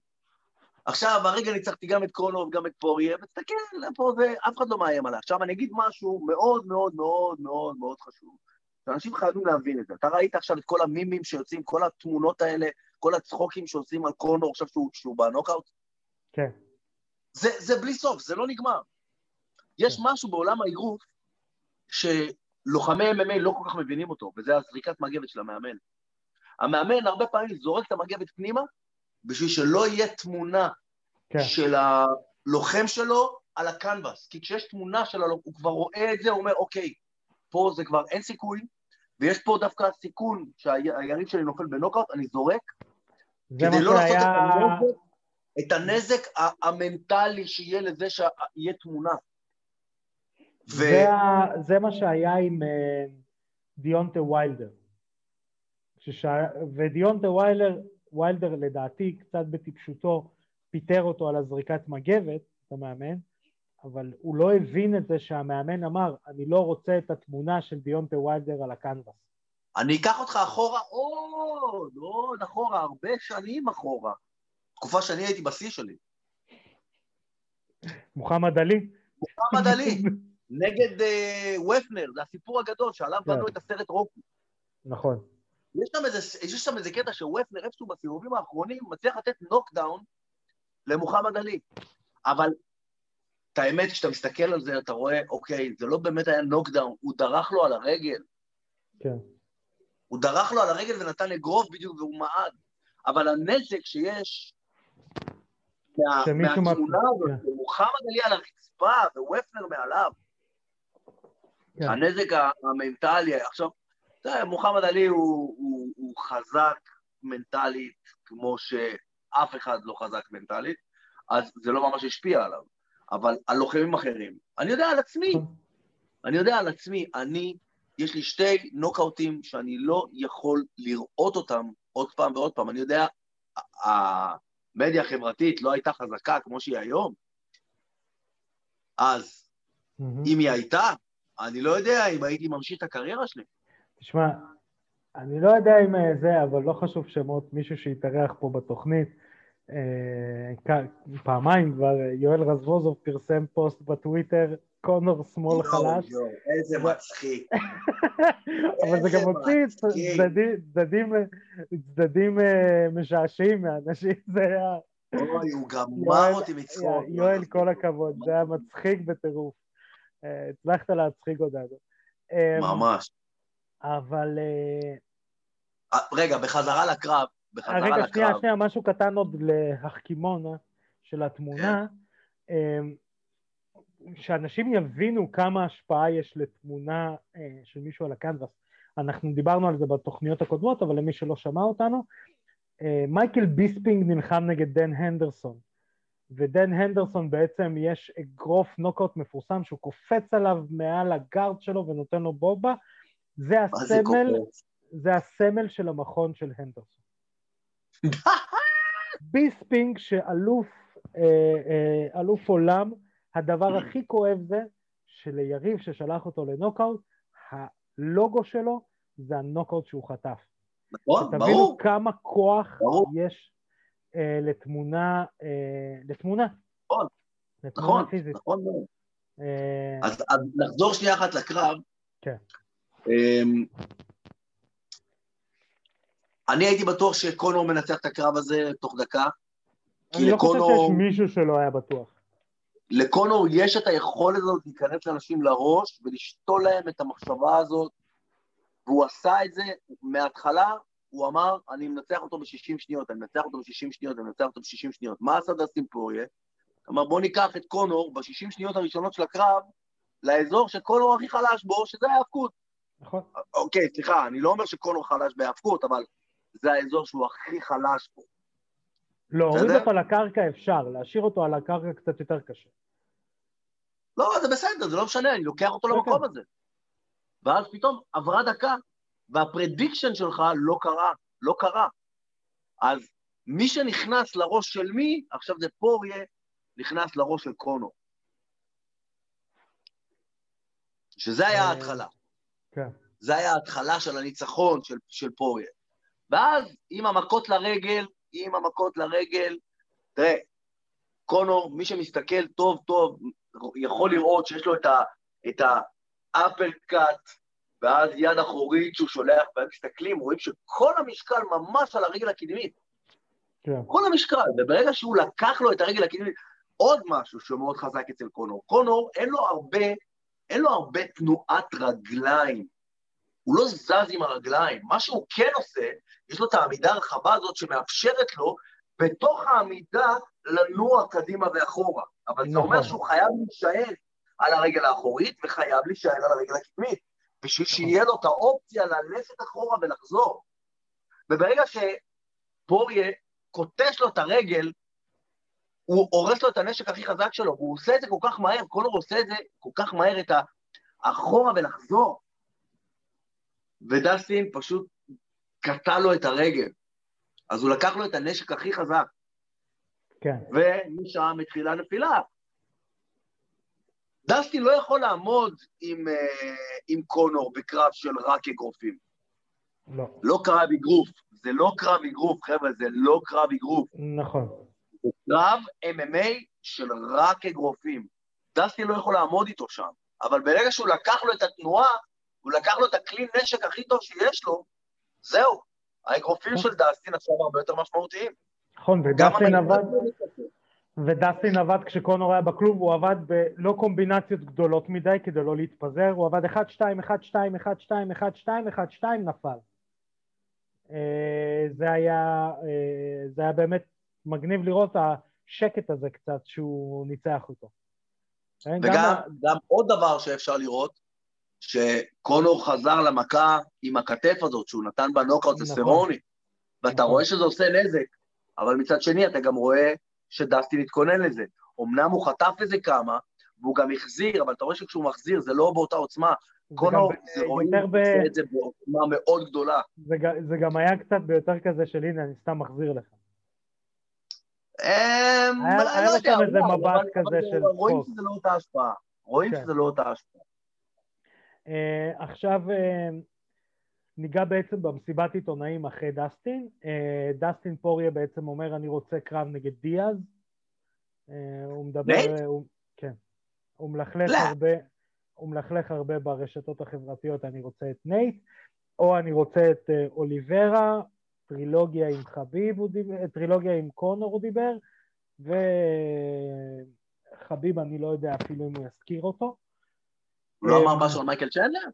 עכשיו, הרגע ניצחתי גם את קרונוב, גם את פוריה, ותסתכל, פה זה, אף אחד לא מאיים עליי. עכשיו, אני אגיד משהו מאוד מאוד מאוד מאוד מאוד חשוב. ואנשים חייבים להבין את זה. אתה ראית עכשיו את כל המימים שיוצאים, כל התמונות האלה, כל הצחוקים שעושים על קונור עכשיו שהוא, שהוא בנוקאוט? כן. זה, זה בלי סוף, זה לא נגמר. יש כן. משהו בעולם האגרוף שלוחמי MMA לא כל כך מבינים אותו, וזה הזריקת מגבת של המאמן. המאמן הרבה פעמים זורק את המגבת פנימה, בשביל שלא יהיה תמונה כן. של הלוחם שלו על הקנבס. כי כשיש תמונה שלו, הוא כבר רואה את זה, הוא אומר, אוקיי, פה זה כבר אין סיכוי, ויש פה דווקא סיכון שהיריב שלי נופל בנוקאוט, אני זורק, כדי לא לעשות את הנזק, את הנזק המנטלי שיהיה לזה שיהיה תמונה. ו... זה, זה מה שהיה עם uh, דיונטה ויילדר. שש... ודיונטה ויילדר, ויילדר לדעתי קצת בטיפשותו פיטר אותו על הזריקת מגבת, את המאמן, אבל הוא לא הבין את זה שהמאמן אמר, אני לא רוצה את התמונה של דיונטה ויילדר על הקנבס. אני אקח אותך אחורה עוד, עוד אחורה, הרבה שנים אחורה. תקופה שאני הייתי בשיא שלי. מוחמד עלי? מוחמד עלי, נגד uh, ופנר, זה הסיפור הגדול שעליו כן. בנו את הסרט רוקו. נכון. יש שם איזה, יש שם איזה קטע שוופנר איפשהו בסיבובים האחרונים מצליח לתת נוקדאון למוחמד עלי. אבל את האמת, כשאתה מסתכל על זה, אתה רואה, אוקיי, זה לא באמת היה נוקדאון, הוא דרך לו על הרגל. כן. הוא דרך לו על הרגל ונתן אגרוף בדיוק והוא מעד. אבל הנזק שיש מה, מהתמונה הזאת, כן. מוחמד עלי על הרצפה וופנר מעליו, כן. הנזק המנטלי, עכשיו, אתה יודע, מוחמד עלי הוא, הוא, הוא חזק מנטלית כמו שאף אחד לא חזק מנטלית, אז זה לא ממש השפיע עליו. אבל על לוחמים אחרים. אני יודע על עצמי, אני יודע על עצמי, אני, יש לי שתי נוקאוטים שאני לא יכול לראות אותם עוד פעם ועוד פעם. אני יודע, המדיה החברתית לא הייתה חזקה כמו שהיא היום, אז mm-hmm. אם היא הייתה, אני לא יודע אם הייתי ממשיך את הקריירה שלי. תשמע, אני לא יודע אם זה, אבל לא חשוב שמות, מישהו שהתארח פה בתוכנית, אה, פעמיים כבר, יואל רזבוזוב פרסם פוסט בטוויטר קונור שמאל חלש. יואו, איזה מצחיק. אבל זה גם הוציא צדדים אה, משעשעים מהאנשים, זה היה... אוי, הוא גמר אותי מצחוק. יואל, כל הכבוד, זה היה מצחיק בטירוף. אה, הצלחת להצחיק אותנו. אמ, ממש. אבל... אה, רגע, בחזרה לקרב, בחזרה לקרב. רגע, שנייה, שנייה, משהו קטן עוד להחכימון של התמונה. כן. אמ, שאנשים יבינו כמה השפעה יש לתמונה אה, של מישהו על הקנבס. אנחנו דיברנו על זה בתוכניות הקודמות, אבל למי שלא שמע אותנו, אה, מייקל ביספינג נלחם נגד דן הנדרסון, ודן הנדרסון בעצם יש אגרוף נוקאוט מפורסם שהוא קופץ עליו מעל ה guard שלו ונותן לו בובה, זה הסמל, זה, זה הסמל של המכון של הנדרסון. ביספינג שאלוף אה, אלוף עולם הדבר הכי כואב זה שליריב ששלח אותו לנוקאוט, הלוגו שלו זה הנוקאוט שהוא חטף. נכון, ברור. תבינו כמה כוח ברור. יש אה, לתמונה, אה, לתמונה. נכון, לתמונה נכון, פיזית. נכון מאוד. אה... אז, אז נחזור שנייה אחת לקרב. כן. אה, אני הייתי בטוח שקונור מנצח את הקרב הזה תוך דקה. אני לא. חושב שיש מישהו שלא היה בטוח. לקונור יש את היכולת הזאת להיכנס לאנשים לראש ולשתול להם את המחשבה הזאת, והוא עשה את זה מההתחלה, הוא אמר, אני מנצח אותו ב-60 שניות, אני מנצח אותו ב-60 שניות, אני מנצח אותו ב-60 שניות. מה עשה דסטין פוריה? אמר, בוא ניקח את קונור ב-60 שניות הראשונות של הקרב לאזור שקונור הכי חלש בו, שזה ההאבקות. נכון. אוקיי, סליחה, אני לא אומר שקונור חלש בהאבקות, אבל זה האזור שהוא הכי חלש בו. להוריד אותו לקרקע אפשר, להשאיר אותו על הקרקע קצת יותר קשה. לא, זה בסדר, זה לא משנה, אני לוקח אותו למקום כן. הזה. ואז פתאום עברה דקה, והפרדיקשן שלך לא קרה, לא קרה. אז מי שנכנס לראש של מי, עכשיו זה פוריה, נכנס לראש של קונו. שזה היה אה, ההתחלה. כן. זה היה ההתחלה של הניצחון של, של פוריה. ואז עם המכות לרגל, עם המכות לרגל, תראה, קונור, מי שמסתכל טוב טוב, יכול לראות שיש לו את האפלקאט, ואז יד אחורית שהוא שולח, והם מסתכלים, רואים שכל המשקל ממש על הרגל הקדמית. כן. כל המשקל, וברגע שהוא לקח לו את הרגל הקדמית, עוד משהו שהוא מאוד חזק אצל קונור. קונור, אין לו הרבה, אין לו הרבה תנועת רגליים. הוא לא זז עם הרגליים. מה שהוא כן עושה, יש לו את העמידה הרחבה הזאת שמאפשרת לו, בתוך העמידה, לנוע קדימה ואחורה. אבל זה אומר נכון. שהוא חייב להישאר על הרגל האחורית וחייב להישאר על הרגל הקדמית, בשביל נכון. שיהיה לו את האופציה ללכת אחורה ולחזור. וברגע שפוריה קוטש לו את הרגל, הוא הורס לו את הנשק הכי חזק שלו, והוא עושה את זה כל כך מהר, קונור עושה את זה כל כך מהר, את האחורה ולחזור. ודסטין פשוט קטע לו את הרגל. אז הוא לקח לו את הנשק הכי חזק. כן. ומשם התחילה נפילה. דסטין לא יכול לעמוד עם, אה, עם קונור בקרב של רק אגרופים. לא. לא קרב אגרוף, זה לא קרב אגרוף, חבר'ה, זה לא קרב אגרוף. נכון. זה קרב MMA של רק אגרופים. דסטין לא יכול לעמוד איתו שם, אבל ברגע שהוא לקח לו את התנועה, הוא לקח לו את הכלי נשק הכי טוב שיש לו, זהו. האגרופים נכון. של דסטין עכשיו הרבה יותר משמעותיים. נכון, ודסטין עבד, ודסטין עבד כשקונור היה בכלוב, הוא עבד בלא קומבינציות גדולות מדי כדי לא להתפזר, הוא עבד 1, 2, 1, 2, 1, 2, 1, 2, 1, 2, נפל. זה היה, זה היה באמת מגניב לראות השקט הזה קצת שהוא ניצח אותו. וגם גם, גם עוד דבר שאפשר לראות, שקונור חזר למכה עם הכתף הזאת שהוא נתן בנוקאוט נכון. לסרוני, ואתה נכון. רואה שזה עושה נזק, אבל מצד שני אתה גם רואה שדסטין התכונן לזה. אמנם הוא חטף איזה כמה, והוא גם החזיר, אבל אתה רואה שכשהוא מחזיר זה לא באותה עוצמה. קונור, זה רואים ב... את זה בעוצמה מאוד גדולה. זה, זה גם היה קצת ביותר כזה של הנה, אני סתם מחזיר לך. אמ, היה לא לך שם איזה מבט כזה של צחוק. רואים שזה לא אותה השפעה. רואים כן. שזה לא אותה השפעה. אה, עכשיו אה, ניגע בעצם במסיבת עיתונאים אחרי דסטין. אה, דסטין פוריה בעצם אומר, אני רוצה קרב נגד דיאז. הוא מדבר... נייט? הוא... כן. הוא מלכלך לא. הרבה, הוא מלכלך הרבה ברשתות החברתיות, אני רוצה את נייט, או אני רוצה את אה, אוליברה, טרילוגיה עם חביב, דיבר, טרילוגיה עם קונור הוא דיבר, וחביב אני לא יודע אפילו אם הוא יזכיר אותו. הוא לא אמר אמ, משהו על מייקל צ'נדלר?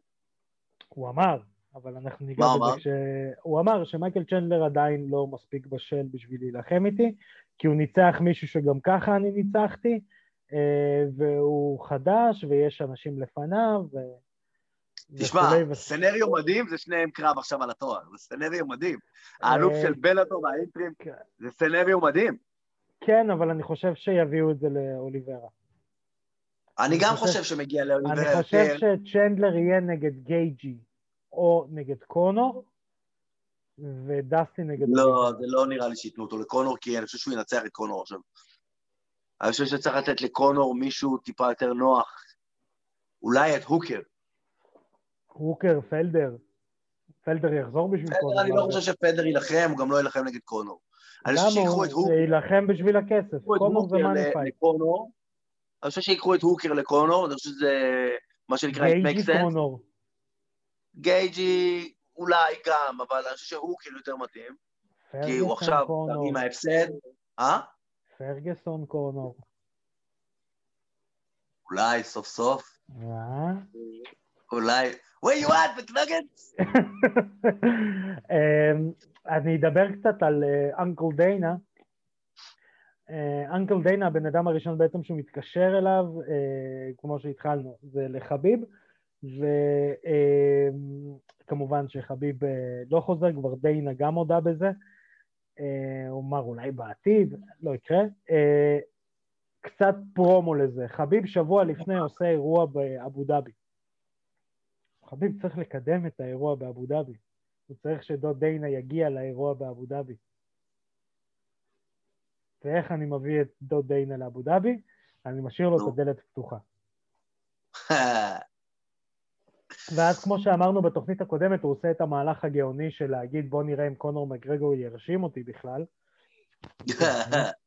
הוא אמר, אבל אנחנו ניגע בזה? כש... הוא אמר שמייקל צ'נדלר עדיין לא מספיק בשל בשביל להילחם איתי, כי הוא ניצח מישהו שגם ככה אני ניצחתי, אה, והוא חדש ויש אנשים לפניו, ו... תשמע, וכולי ו- סצנריו מדהים זה שניהם קרב עכשיו על התואר, זה סצנריו מדהים. האלוף אה, של בלאטור והאינטרים, כן. זה סצנריו מדהים. כן, אבל אני חושב שיביאו את זה לאוליברה. אני גם חושב- חושב שמגיע אני לאוליברה חושב יותר. שצ'נדלר יהיה נגד גייג'י או נגד קונור, ודסטי נגד... לא, אוליברה. זה לא נראה לי שייתנו אותו לקונור, כי אני חושב שהוא ינצח את קונור עכשיו. אני חושב שצריך לתת לקונור מישהו טיפה יותר נוח. אולי את הוקר. הוקר, פלדר. פלדר יחזור בשביל קונור. אני לא חושב שפדר יילחם, הוא גם לא יילחם נגד קונור. אני חושב? שיקחו את הוקר. יילחם בשביל הכסף. את קונור זה הוקר מאני ל- פייט. לקונור. אני חושב שיקחו את הוקר לקונור, אני חושב שזה מה שנקרא it makes גייג'י אולי גם, אבל אני חושב שהוקר יותר מתאים, כי הוא עכשיו. עם ההפסד. אה? פרגוסון קונור. אולי סוף סוף, אה? אולי... where you at, בקנגטס? אמ, אני אדבר קצת על אנקל דיינה. אנקל דיינה, הבן אדם הראשון בעצם שהוא מתקשר אליו, אה, כמו שהתחלנו, זה לחביב, וכמובן שחביב אה, לא חוזר, כבר דיינה גם הודה בזה. אה, הוא אמר אולי בעתיד, לא יקרה. אה, קצת פרומו לזה. חביב שבוע לפני עושה אירוע באבו דאבי. חביב צריך לקדם את האירוע באבו דאבי. הוא צריך שדוד דיינה יגיע לאירוע באבו דאבי. ואיך אני מביא את דוד דיינה לאבו דאבי? אני משאיר לו את. הדלת פתוחה. ואז כמו שאמרנו בתוכנית הקודמת, הוא עושה את המהלך הגאוני של להגיד בוא נראה אם קונור מגרגו ירשים אותי בכלל.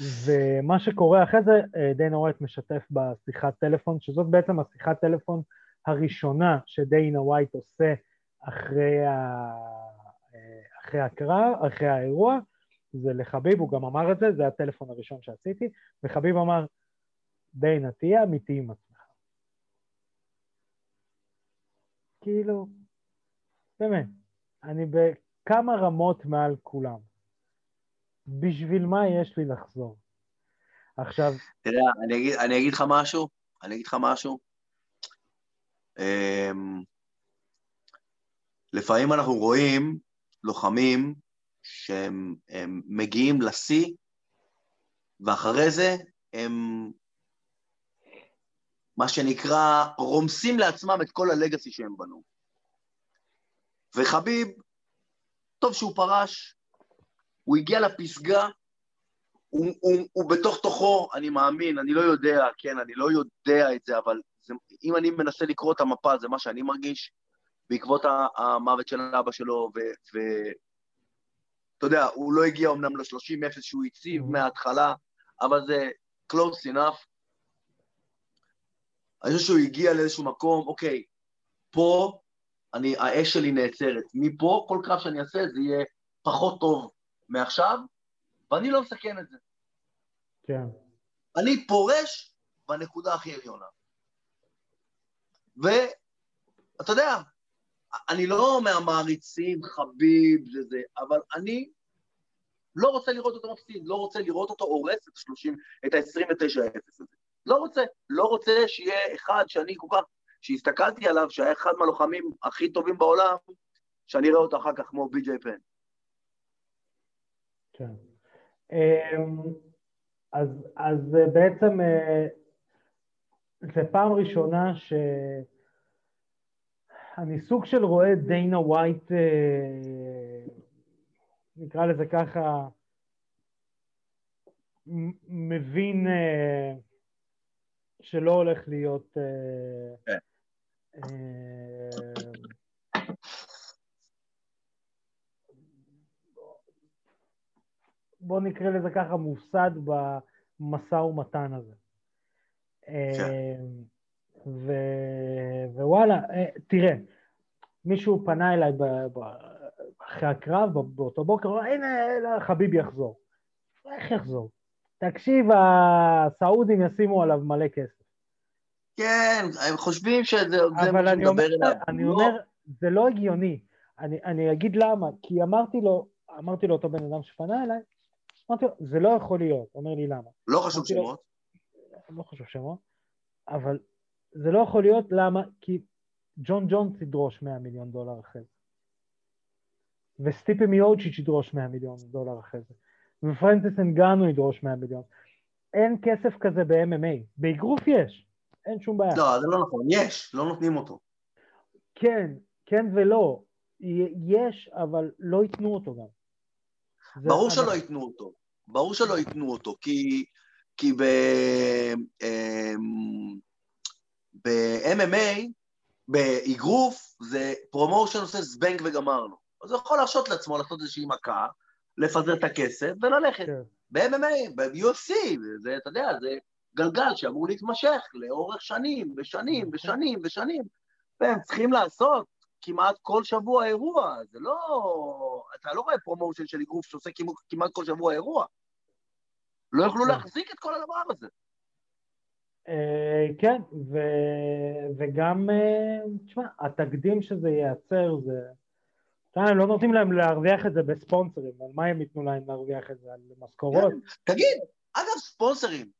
ומה שקורה אחרי זה, אה, דיינה ווייט משתף בשיחת טלפון, שזאת בעצם השיחת טלפון הראשונה שדיינה ווייט עושה אחרי, ה... אה, אחרי הקרב, אחרי האירוע, זה לחביב, הוא גם אמר את זה, זה הטלפון הראשון שעשיתי, וחביב אמר, דיינה, תהיה אמיתי עם עצמך. כאילו, באמת, אני בכמה רמות מעל כולם. בשביל מה יש לי לחזור? עכשיו, תראה, אני אגיד, אני אגיד לך משהו, אני אגיד לך משהו. אמ, לפעמים אנחנו רואים לוחמים שהם הם מגיעים לשיא, ואחרי זה הם, מה שנקרא, רומסים לעצמם את כל הלגאסי שהם בנו. וחביב, טוב שהוא פרש, הוא הגיע לפסגה, הוא, הוא, הוא בתוך תוכו, אני מאמין, אני לא יודע, כן, אני לא יודע את זה, אבל זה, אם אני מנסה לקרוא את המפה, זה מה שאני מרגיש, בעקבות המוות של אבא שלו, ואתה יודע, הוא לא הגיע אמנם ל-30-0 שהוא הציב Mhm. מההתחלה, אבל זה close enough. אני חושב שהוא הגיע לאיזשהו מקום, אוקיי, פה אני, האש שלי נעצרת. מפה, כל קרב שאני אעשה זה יהיה פחות טוב מעכשיו, ואני לא מסכן את זה. כן. אני פורש בנקודה הכי עליונה. ואתה יודע, אני לא מהמעריצים, חביב, זה זה, אבל אני לא רוצה לראות אותו מפסיד, לא רוצה לראות אותו הורס את ה-30, את ה-29-0 הזה. לא רוצה, לא רוצה שיהיה אחד שאני כל כך, שהסתכלתי עליו, שהיה אחד מהלוחמים הכי טובים בעולם, שאני אראה אותו אחר כך כמו בי.ג'יי פן. כן. אמ, אז, אז אה, בעצם אה, זה פעם ראשונה שאני סוג של רואה דיינה ווייט, אה, נקרא לזה ככה, מבין שלא הולך להיות... אה, כן. אה, בוא נקרא לזה ככה, מופסד במשא ומתן הזה. כן. ו... ווואלה, תראה, מישהו פנה אליי ב... ב... אחרי הקרב, באותו בוקר, הנה, חביבי יחזור. איך יחזור? תקשיב, הסעודים ישימו עליו מלא כסף. כן, הם חושבים שזה מה שמדבר אליו. אני לא. אומר, זה לא הגיוני. אני, אני אגיד למה, כי אמרתי לו, אמרתי לו אותו בן אדם שפנה אליי, אמרתי לו, זה לא יכול להיות, אומר לי למה. לא חשוב שמות. לו, לא חשוב שמות, אבל זה לא יכול להיות, למה? כי ג'ון ג'ונס ידרוש 100 מיליון דולר אחרי זה. וסטיפי מיוצ'יץ' ידרוש 100 מיליון דולר אחרי זה. ופרנסיס אנגנו ידרוש 100 מיליון. אין כסף כזה ב-MMA. באגרוף יש, אין שום בעיה. לא, זה לא נכון, יש, לא נותנים אותו. כן, כן ולא. יש, אבל לא ייתנו אותו גם. ברור שלא אבל... ייתנו אותו. ברור שלא ייתנו אותו, כי, כי ב... אמ, ב-MMA, באגרוף, זה promotion עושה זבנג וגמרנו. אז הוא יכול להרשות לעצמו לעשות איזושהי מכה, לפזר את הכסף וללכת. כן. ב-MMA, ב-UFC, זה, אתה יודע, זה גלגל שאמור להתמשך לאורך שנים ושנים נכון. ושנים ושנים, והם צריכים לעשות כמעט כל שבוע אירוע, זה לא... אתה לא רואה promotion של אגרוף שעושה כמעט כל שבוע אירוע. לא יוכלו כן. להחזיק את כל הדבר הזה. אה, כן, וגם, אה, תשמע, התקדים שזה ייצר זה... הם לא נותנים להם להרוויח את זה בספונסרים, על מה הם ייתנו להם להרוויח את זה? על משכורות? תגיד, אגב, ספונסרים,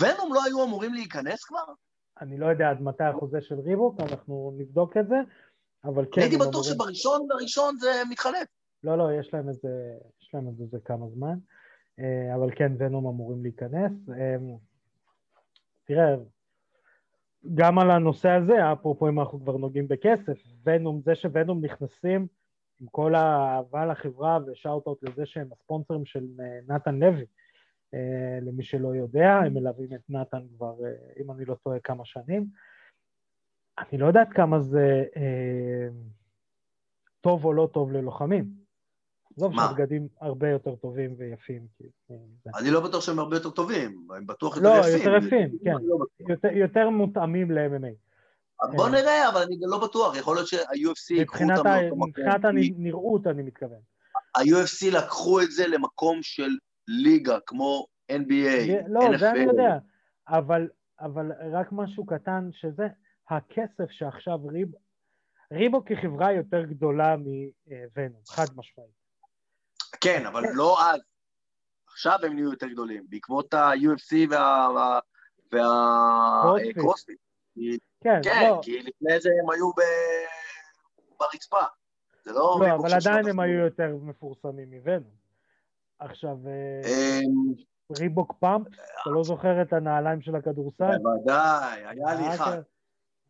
ונום לא היו אמורים להיכנס כבר? אני לא יודע עד מתי החוזה של ריבוק, אנחנו נבדוק את זה, אבל כן... הייתי בטוח שבראשון, בראשון זה מתחלף. לא, לא, יש להם את זה, יש להם את זה כמה זמן, אה, אבל כן, ונום אמורים להיכנס. אה, תראה, גם על הנושא הזה, אפרופו אם אנחנו כבר נוגעים בכסף, ונום, זה שוונום נכנסים עם כל האהבה לחברה ושאוט-אוט לזה שהם הספונסרים של אה, נתן לוי. אה, למי שלא יודע, הם מלווים את נתן כבר, אה, אם אני לא טועה, כמה שנים. אני לא יודעת כמה זה טוב או לא טוב ללוחמים. עזוב שהבגדים הרבה יותר טובים ויפים. אני לא בטוח שהם הרבה יותר טובים, הם בטוח יותר יפים. לא, יותר יפים, כן. לא יותר מותאמים ל-MMA. בוא נראה, אבל אני לא בטוח, יכול להיות שה-UFC ייקחו אותם לאותו מקום. מבחינת הנראות אני מתכוון. ה-UFC לקחו את זה למקום של ליגה, כמו NBA, לא, NFL. זה אני יודע, אבל, אבל רק משהו קטן שזה, הכסף שעכשיו ריב... ריבו כחברה יותר גדולה מוונום, חד משמעית. כן, אבל לא אז. עכשיו הם נהיו יותר גדולים, בעקבות ה-UFC וה... והקרוספיט. כן, כן לא. כי לפני זה הם היו ב... ברצפה. זה לא... לא, אבל עדיין הם היו יותר מפורסמים מוונום. עכשיו... אה, אמ, ריבוק פאמפ, אתה לא זוכר את הנעליים של הכדורסל? בוודאי, היה לי אחד.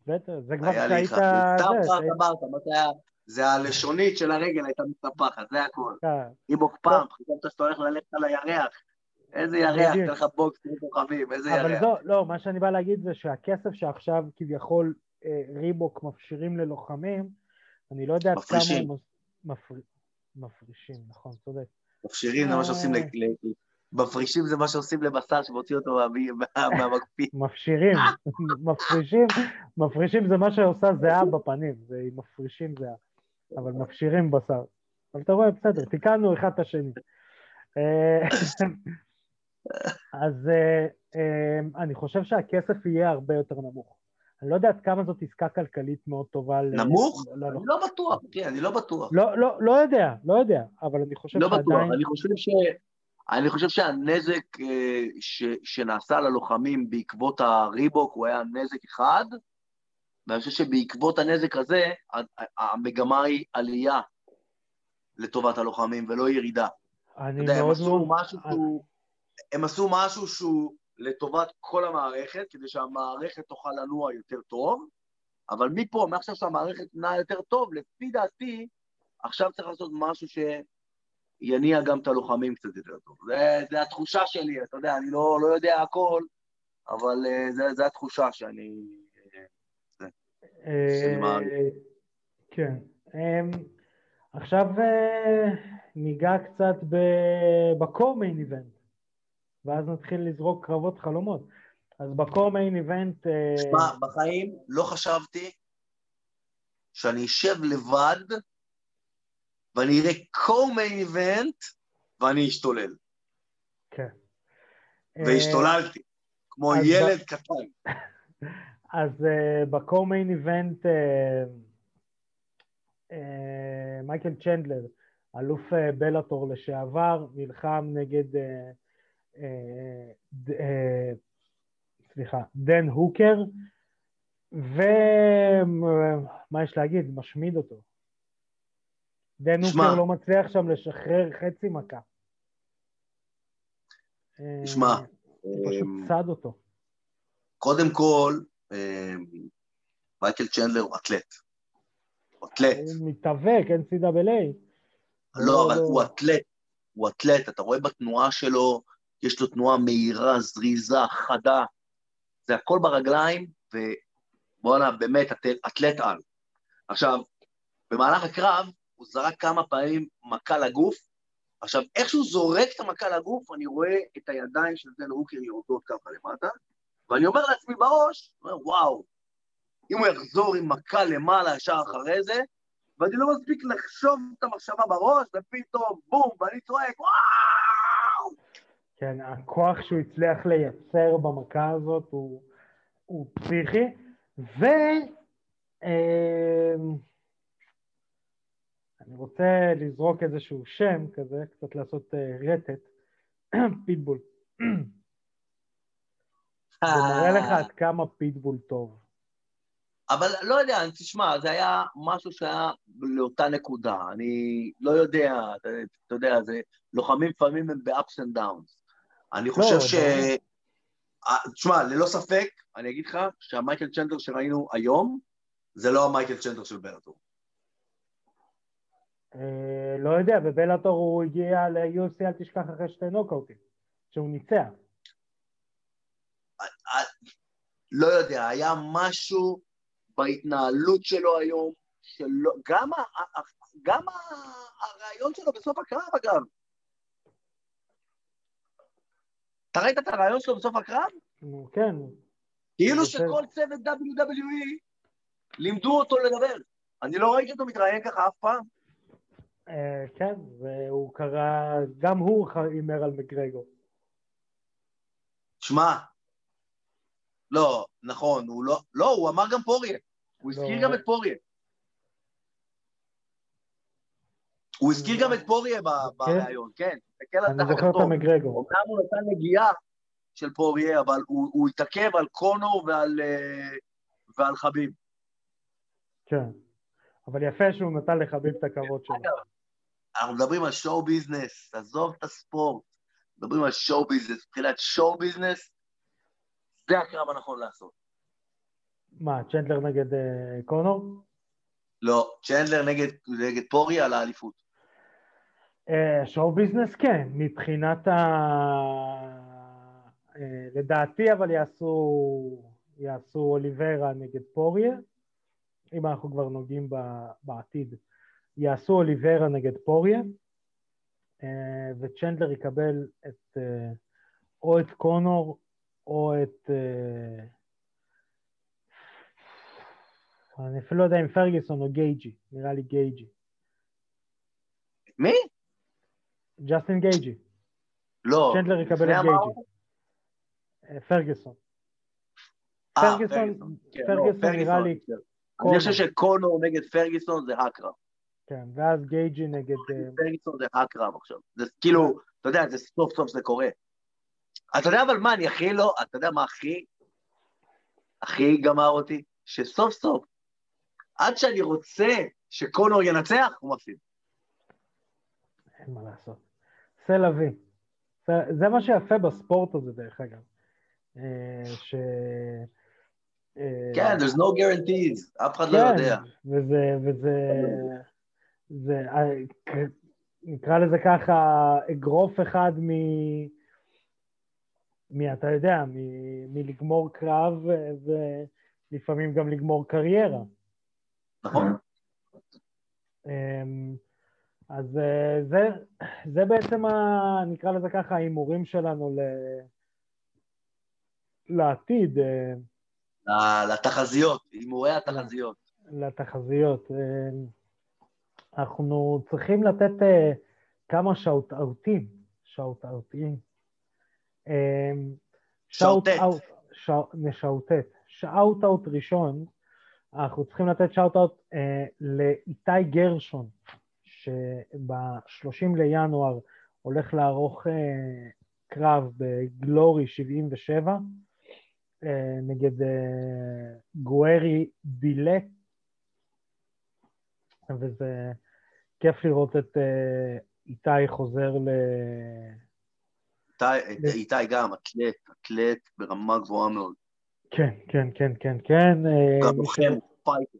בטח, זה כבר שהיית... סתם אמרת, מה זה היה? זה הלשונית של הרגל הייתה מתנפחת, זה הכל. כן. ריבוק פאמפ, חשבת שאתה הולך ללכת על הירח. איזה ירח, תן לך בוקס, תן כוכבים, איזה ירח. אבל זו, לא, מה שאני בא להגיד זה שהכסף שעכשיו כביכול אה, ריבוק מפשירים ללוחמים, אני לא יודע עד כמה הם מפרישים, נכון, צודק. מפשירים זה מה שעושים אה. מפרישים זה מה שעושים לבשר שמוציא אותו מהמקפיא. מפשירים, מפרישים, מפרישים זה מה שעושה זהה בפנים, זה מפרישים זהה, אבל מפשירים בשר. אבל אתה רואה, בסדר, תיקנו אחד את השני. אה, אז אה, אני חושב שהכסף יהיה הרבה יותר נמוך. אני לא יודע עד כמה זאת עסקה כלכלית מאוד טובה. נמוך? אני לא בטוח, כן, אני לא בטוח. לא, לא, לא יודע, לא יודע, אבל אני חושב שעדיין... לא בטוח, אני חושב ש... אני חושב שהנזק אה, ש, שנעשה ללוחמים בעקבות הריבוק הוא היה נזק אחד, ואני חושב שבעקבות הנזק הזה, המגמה היא עלייה לטובת הלוחמים ולא ירידה. אני יודע, מאוד... הם עשו, משהו אני... שהוא, הם עשו משהו שהוא לטובת כל המערכת, כדי שהמערכת תוכל לנוע יותר טוב, אבל מפה, מעכשיו שהמערכת נעה יותר טוב, לפי דעתי, עכשיו צריך לעשות משהו ש... יניע גם את הלוחמים קצת יותר טוב. זה, זה התחושה שלי, אתה יודע, אני לא, לא יודע הכל, אבל uh, זה, זה התחושה שאני... Uh, כן. Um, עכשיו uh, ניגע קצת בקור מיין איבנט, ואז נתחיל לזרוק קרבות חלומות. אז בקו-מיין איבנט... שמע, בחיים לא חשבתי שאני אשב לבד ואני אראה קו-מיין איבנט ואני אשתולל. כן. והשתוללתי, כמו ילד קטן. אז uh, בקו-מיין איבנט uh, uh, מייקל צ'נדלר, אלוף uh, בלאטור לשעבר, נלחם נגד, סליחה, דן הוקר, ומה יש להגיד? משמיד אותו. דן הוקר לא מצליח שם לשחרר חצי מכה. תשמע, הוא פשוט צד אותו. קודם כל, מייקל צ'נדלר הוא אתלט. הוא אתלט. הוא מתאבק, NCAA. לא, אבל הוא אתלט. הוא אתלט, אתה רואה בתנועה שלו, יש לו תנועה מהירה, זריזה, חדה. זה הכל ברגליים, ובואנה, באמת, אתלט על. עכשיו, במהלך הקרב, הוא זרק כמה פעמים מכה לגוף, עכשיו, איך שהוא זורק את המכה לגוף, אני רואה את הידיים של דן הוקר יורדות ככה למטה, ואני אומר לעצמי בראש, וואו, אם הוא יחזור עם מכה למעלה ישר אחרי זה, ואני לא מספיק לחשוב את המחשבה בראש, ופתאום בום, ואני צועק, וואו! כן, הכוח שהוא הצליח לייצר במכה הזאת הוא, הוא פסיכי, ו... אה, אני רוצה לזרוק איזשהו שם כזה, קצת לעשות uh, רטט, פיטבול. זה מראה לך עד כמה פיטבול טוב. אבל לא יודע, תשמע, זה היה משהו שהיה לאותה נקודה. אני לא יודע, אתה, אתה יודע, זה, לוחמים לפעמים הם ב-ups and downs. אני חושב לא, ש... תשמע, ללא ספק, אני אגיד לך שהמייקל צ'נדלר שראינו היום, זה לא המייקל צ'נדלר של ברטור. אה, לא יודע, בבלאטור הוא הגיע ל-UFC, אל תשכח אחרי שתי נוקאוטים, שהוא ניצח. לא יודע, היה משהו בהתנהלות שלו היום, שלא, גם, גם הרעיון שלו בסוף הקרב, אגב. אתה ראית את הרעיון שלו בסוף הקרב? כן. כאילו שכל צוות WWE לימדו אותו לדבר. אני לא ראיתי אותו מתראיין ככה אף פעם. אה, כן, והוא קרא, גם הוא הימר על מקגרגו. שמע, לא, נכון, הוא לא, לא, הוא אמר גם פוריה. הוא לא. הזכיר גם את פוריה. הוא הזכיר גם את פוריה כן? בריאיון, כן. אני זוכר את המקגרגו. אומנם הוא נתן נגיעה של פוריה, אבל הוא התעכב על קונור אה, ועל חביב. כן, אבל יפה שהוא נתן לחביב את הכבוד שלו. אנחנו מדברים על show business, עזוב את הספורט, מדברים על show business, מבחינת show business, זה הקרב הנכון לעשות. מה, צ'נדלר נגד uh, קונור? לא, צ'נדלר נגד, נגד פורי על האליפות. Uh, שואו ביזנס כן, מבחינת ה... Uh, לדעתי אבל יעשו, יעשו אוליברה נגד פוריה, אם אנחנו כבר נוגעים בעתיד. יעשו אוליברה נגד פוריה, אה, וצ'נדלר יקבל את, או את קונור או את... אה, אני אפילו לא יודע אם פרגוסון או גייג'י, נראה לי גייג'י. מי? ג'סטין גייג'י. לא. צ'נדלר יקבל את גייג'י. פרגוסון. פרגוסון, פרגוסון נראה לי... אני חושב שקונור נגד פרגוסון זה הקרב. כן, ואז גייג'י נגד... פרגיסון זה הקרב עכשיו. זה כאילו, אתה יודע, זה סוף סוף זה קורה. אתה יודע אבל מה, אני הכי לא, אתה יודע מה הכי, הכי גמר אותי? שסוף סוף, עד שאני רוצה שקונור ינצח, הוא מפסיד. אין מה לעשות. סלאבי. זה מה שיפה בספורט הזה, דרך אגב. אה, ש... כן, there's no guarantees, אף אחד לא כן, יודע. וזה, וזה, זה, נקרא לזה ככה, אגרוף אחד מ... מ... אתה יודע, מ... מלגמור קרב ולפעמים גם לגמור קריירה. נכון. אמ, אז אה, זה, זה בעצם, ה, נקרא לזה ככה, ההימורים שלנו ל, לעתיד. לתחזיות, הימורי התחזיות. לתחזיות. אנחנו צריכים לתת כמה shout-out ים, shout-out ים. שאוטט. נשאוטט. shout-out ראשון, אנחנו צריכים לתת shout-out אה, לאיתי גרשון, שב-30 לינואר הולך לערוך אה, קרב בגלורי 77 אה, נגד אה, גוארי בילה, וזה כיף לראות את אה, איתי חוזר ל... איתי, גם, אתלט, אתלט ברמה גבוהה מאוד. כן, כן, כן, כן, כן. אה, גם לוחם, fighter.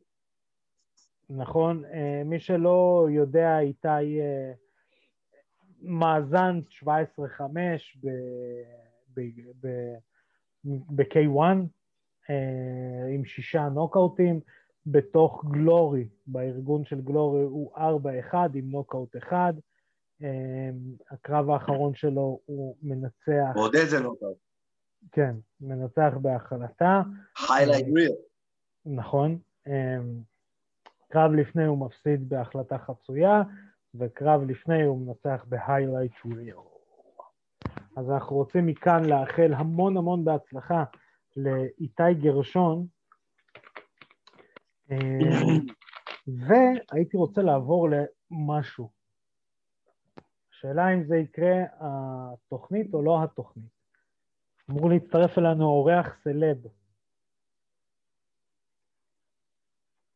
נכון, אה, מי שלא יודע, איתי אה, מאזן 17-5 ב-K1 עם שישה נוקאוטים, בתוך גלורי, בארגון של גלורי הוא 4-1 עם נוקאוט אחד. הקרב האחרון שלו הוא מנצח... ועוד איזה נוקאוט. כן, מנצח בהחלטה. highlight ריל. נכון. קרב לפני הוא מפסיד בהחלטה חצויה, וקרב לפני הוא מנצח בהיילייט ריל. אז אנחנו רוצים מכאן לאחל המון המון בהצלחה לאיתי גרשון, והייתי רוצה לעבור למשהו. השאלה אם זה יקרה התוכנית או לא התוכנית. אמור להצטרף אלינו אורח סלב.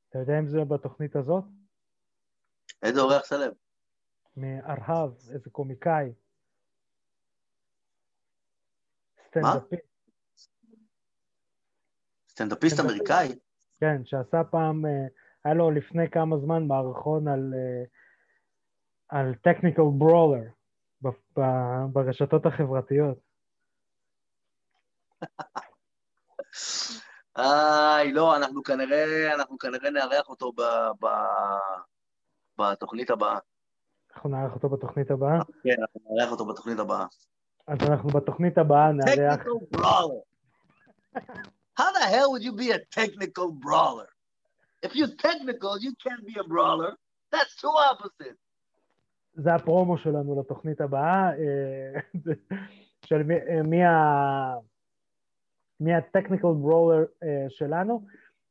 אתה יודע אם זה בתוכנית הזאת? איזה אורח סלב? מארהב, איזה קומיקאי. סטנדאפיסט. סטנדאפיסט אמריקאי? כן, שעשה פעם, אה, היה לו לפני כמה זמן מערכון על, אה, על טכניקל ברולר ברשתות החברתיות. איי, לא, אנחנו כנראה, אנחנו כנראה נארח אותו ב, ב, בתוכנית הבאה. אנחנו נארח אותו בתוכנית הבאה? כן, אנחנו נארח אותו בתוכנית הבאה. אז אנחנו בתוכנית הבאה נארח... Technical brawler. How the hell would you be a technical brawler? If you're technical, you can't be a brawler. That's two opposites. זה הפרומו שלנו לתוכנית הבאה, אה, של מי, אה, מי ה... מהטכניקל ברולר uh, שלנו.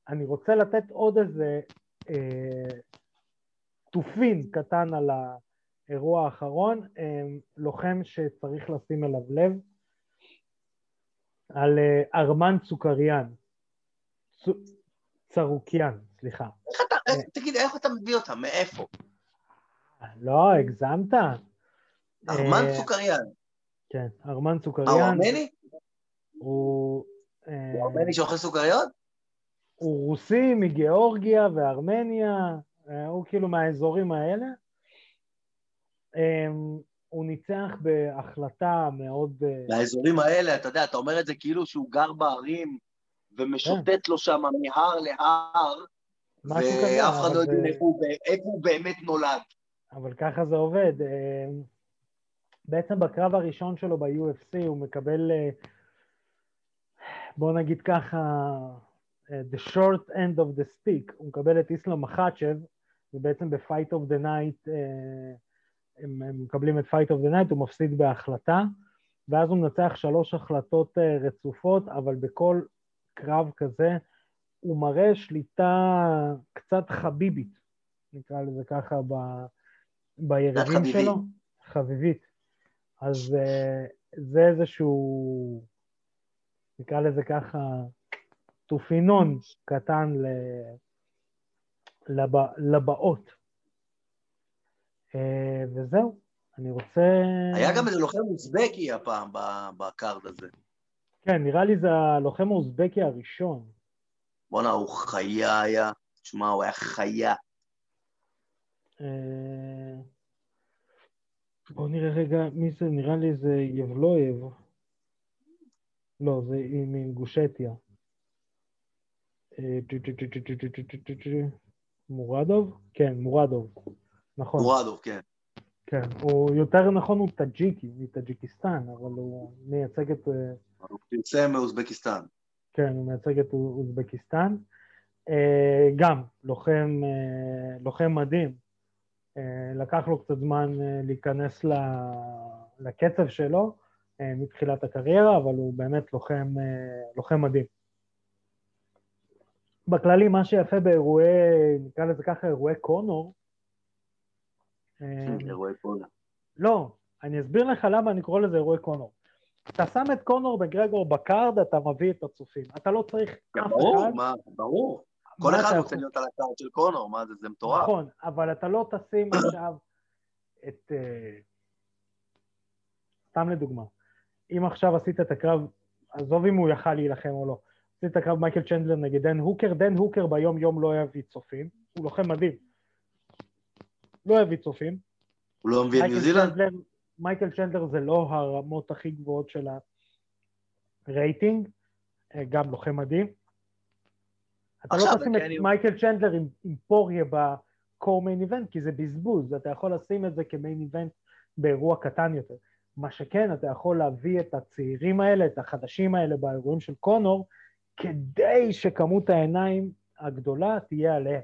אני רוצה לתת עוד איזה תופין קטן על האירוע האחרון, לוחם שצריך לשים אליו לב, על ארמן צוקריאן, צ... צרוקיאן, סליחה. איך אתה, תגיד, איך אתה מביא אותה? מאיפה? לא, הגזמת. ארמן uh, צוקריאן. כן, ארמן צוקריאן. הוא ארמני? הוא הוא ארמני שאוכל סוכריות? הוא רוסי מגיאורגיה וארמניה, אה, הוא כאילו מהאזורים האלה. הוא ניצח בהחלטה מאוד... אה, מהאזורים האלה, אתה יודע, אתה אומר את זה כאילו שהוא גר בערים ומשוטט לו שם מהר להר, ואף אחד לא יודע איפה הוא באמת נולד. אבל ככה זה עובד. אמ, בעצם בקרב הראשון שלו ב-UFC הוא מקבל אה, בוא נגיד ככה, אה, the short end of the stick, הוא מקבל את איסלאם מחאצ'ב, ובעצם ב-Fight of the Night, אה, הם, הם מקבלים את Fight of the Night, הוא מפסיד בהחלטה, ואז הוא מנצח שלוש החלטות אה, רצופות, אבל בכל קרב כזה הוא מראה שליטה קצת חביבית, נקרא לזה ככה, ב, ביריבים שלו. חביבית. אז זה איזשהו... נקרא לזה ככה, תופינון קטן לב... לבאות. אה, וזהו, אני רוצה... היה גם איזה לוחם אוזבקי הפעם בקארד הזה. כן, נראה לי זה הלוחם האוזבקי הראשון. בואנה, הוא חיה היה. תשמע, הוא היה חיה. אה, בואו נראה רגע, מי זה? נראה לי זה יבלויב. לא, זה עם גושטיה. מורדוב? כן, מורדוב. נכון. מורדוב, כן. כן, הוא יותר נכון הוא טאג'יקי, מטאג'יקיסטן, אבל הוא מייצג את... אה, הוא פרסם מאוזבקיסטן. כן, הוא מייצג את אוזבקיסטן. אה, גם לוחם, אה, לוחם מדהים. לקח לו קצת זמן להיכנס לקצב שלו מתחילת הקריירה, אבל הוא באמת לוחם, לוחם מדהים. בכללי, מה שיפה באירועי, נקרא לזה ככה, אירועי קונור, כן, אירועי קונור. לא, אני אסביר לך למה אני קורא לזה אירועי קונור. אתה שם את קונור מקגרגור ב card, אתה מביא את הצופים. אתה לא צריך אף אחד. ברור, מה, ברור. כל אחד רוצה להיות על ה card של קונור, מה זה, זה מטורף. נכון, אבל אתה לא תשים עכשיו את... אה, סתם לדוגמה, אם עכשיו עשית את הקרב, עזוב אם הוא יכל להילחם או לא, עשית את הקרב מייקל צ'נדלר נגד דן הוקר, דן הוקר ביום יום לא יביא צופים, הוא לוחם מדהים. לא יביא צופים. הוא לא מביא את ניו זילנד? מייקל צ'נדלר זה לא הרמות הכי גבוהות של הרייטינג, אה, גם לוחם מדהים. אתה לא תשים את מייקל צ'נדלר עם, עם פוריה ב co-main event, כי זה בזבוז, אתה יכול לשים את זה כ main event באירוע קטן יותר. מה שכן, אתה יכול להביא את הצעירים האלה, את החדשים האלה באירועים של קונור, כדי שכמות העיניים הגדולה תהיה עליהם.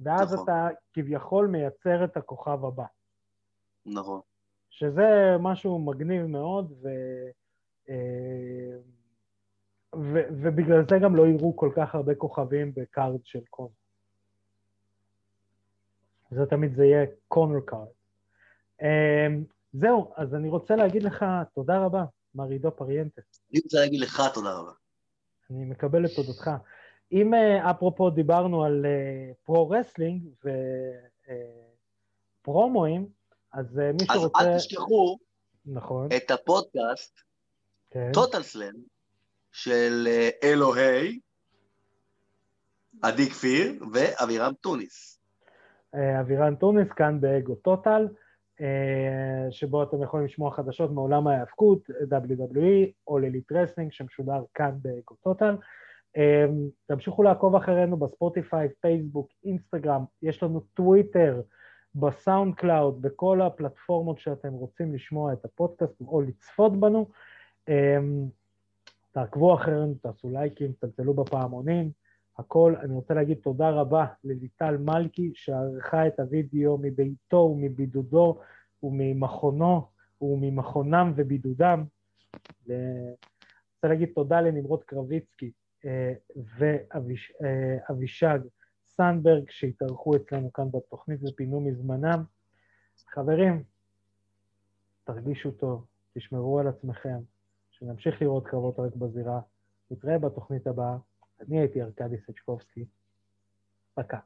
ואז נכון. אתה כביכול מייצר את הכוכב הבא. נכון. שזה משהו מגניב מאוד, ו... אה, ו... ובגלל זה גם לא יראו כל כך הרבה כוכבים בקארד של קונר. זה תמיד זה יהיה קונור card. אה, זהו, אז אני רוצה להגיד לך תודה רבה, מר עידו פריאנטה. אני רוצה להגיד לך תודה רבה. אני מקבל את תודתך. אם אה, אפרופו דיברנו על pro-wrestling ופרומואים, אז אה, מי שרוצה... אז אל תשכחו נכון. את הפודקאסט, טוטל כן. סלאם, של אה, אלוהי, עדי כפיר ואבירם טוניס. אה, אבירם טוניס כאן באגו טוטל, שבו אתם יכולים לשמוע חדשות מעולם ההיאבקות, WWE או All Elite Wrestling שמשודר כאן באגו טוטל. תמשיכו לעקוב אחרינו בספוטיפיי, פייסבוק, אינסטגרם, יש לנו טוויטר, בסאונד קלאוד, בכל הפלטפורמות שאתם רוצים לשמוע את הפודקאסט או לצפות בנו. תעקבו אחרינו, תעשו לייקים, תצלצלו בפעמונים, הכל. אני רוצה להגיד תודה רבה לליטל מלכי, שערכה את הוידאו מביתו ומבידודו וממכונו וממכונם ובידודם. אני רוצה להגיד תודה לנמרוד קרביצקי אה, ואבישג. סנברג שהתארחו אצלנו כאן בתוכנית ופינו מזמנם. חברים, תרגישו טוב, תשמרו על עצמכם, שנמשיך לראות קרבות רק בזירה. נתראה בתוכנית הבאה. אני הייתי ארכדי סצ'קובסקי. פקה.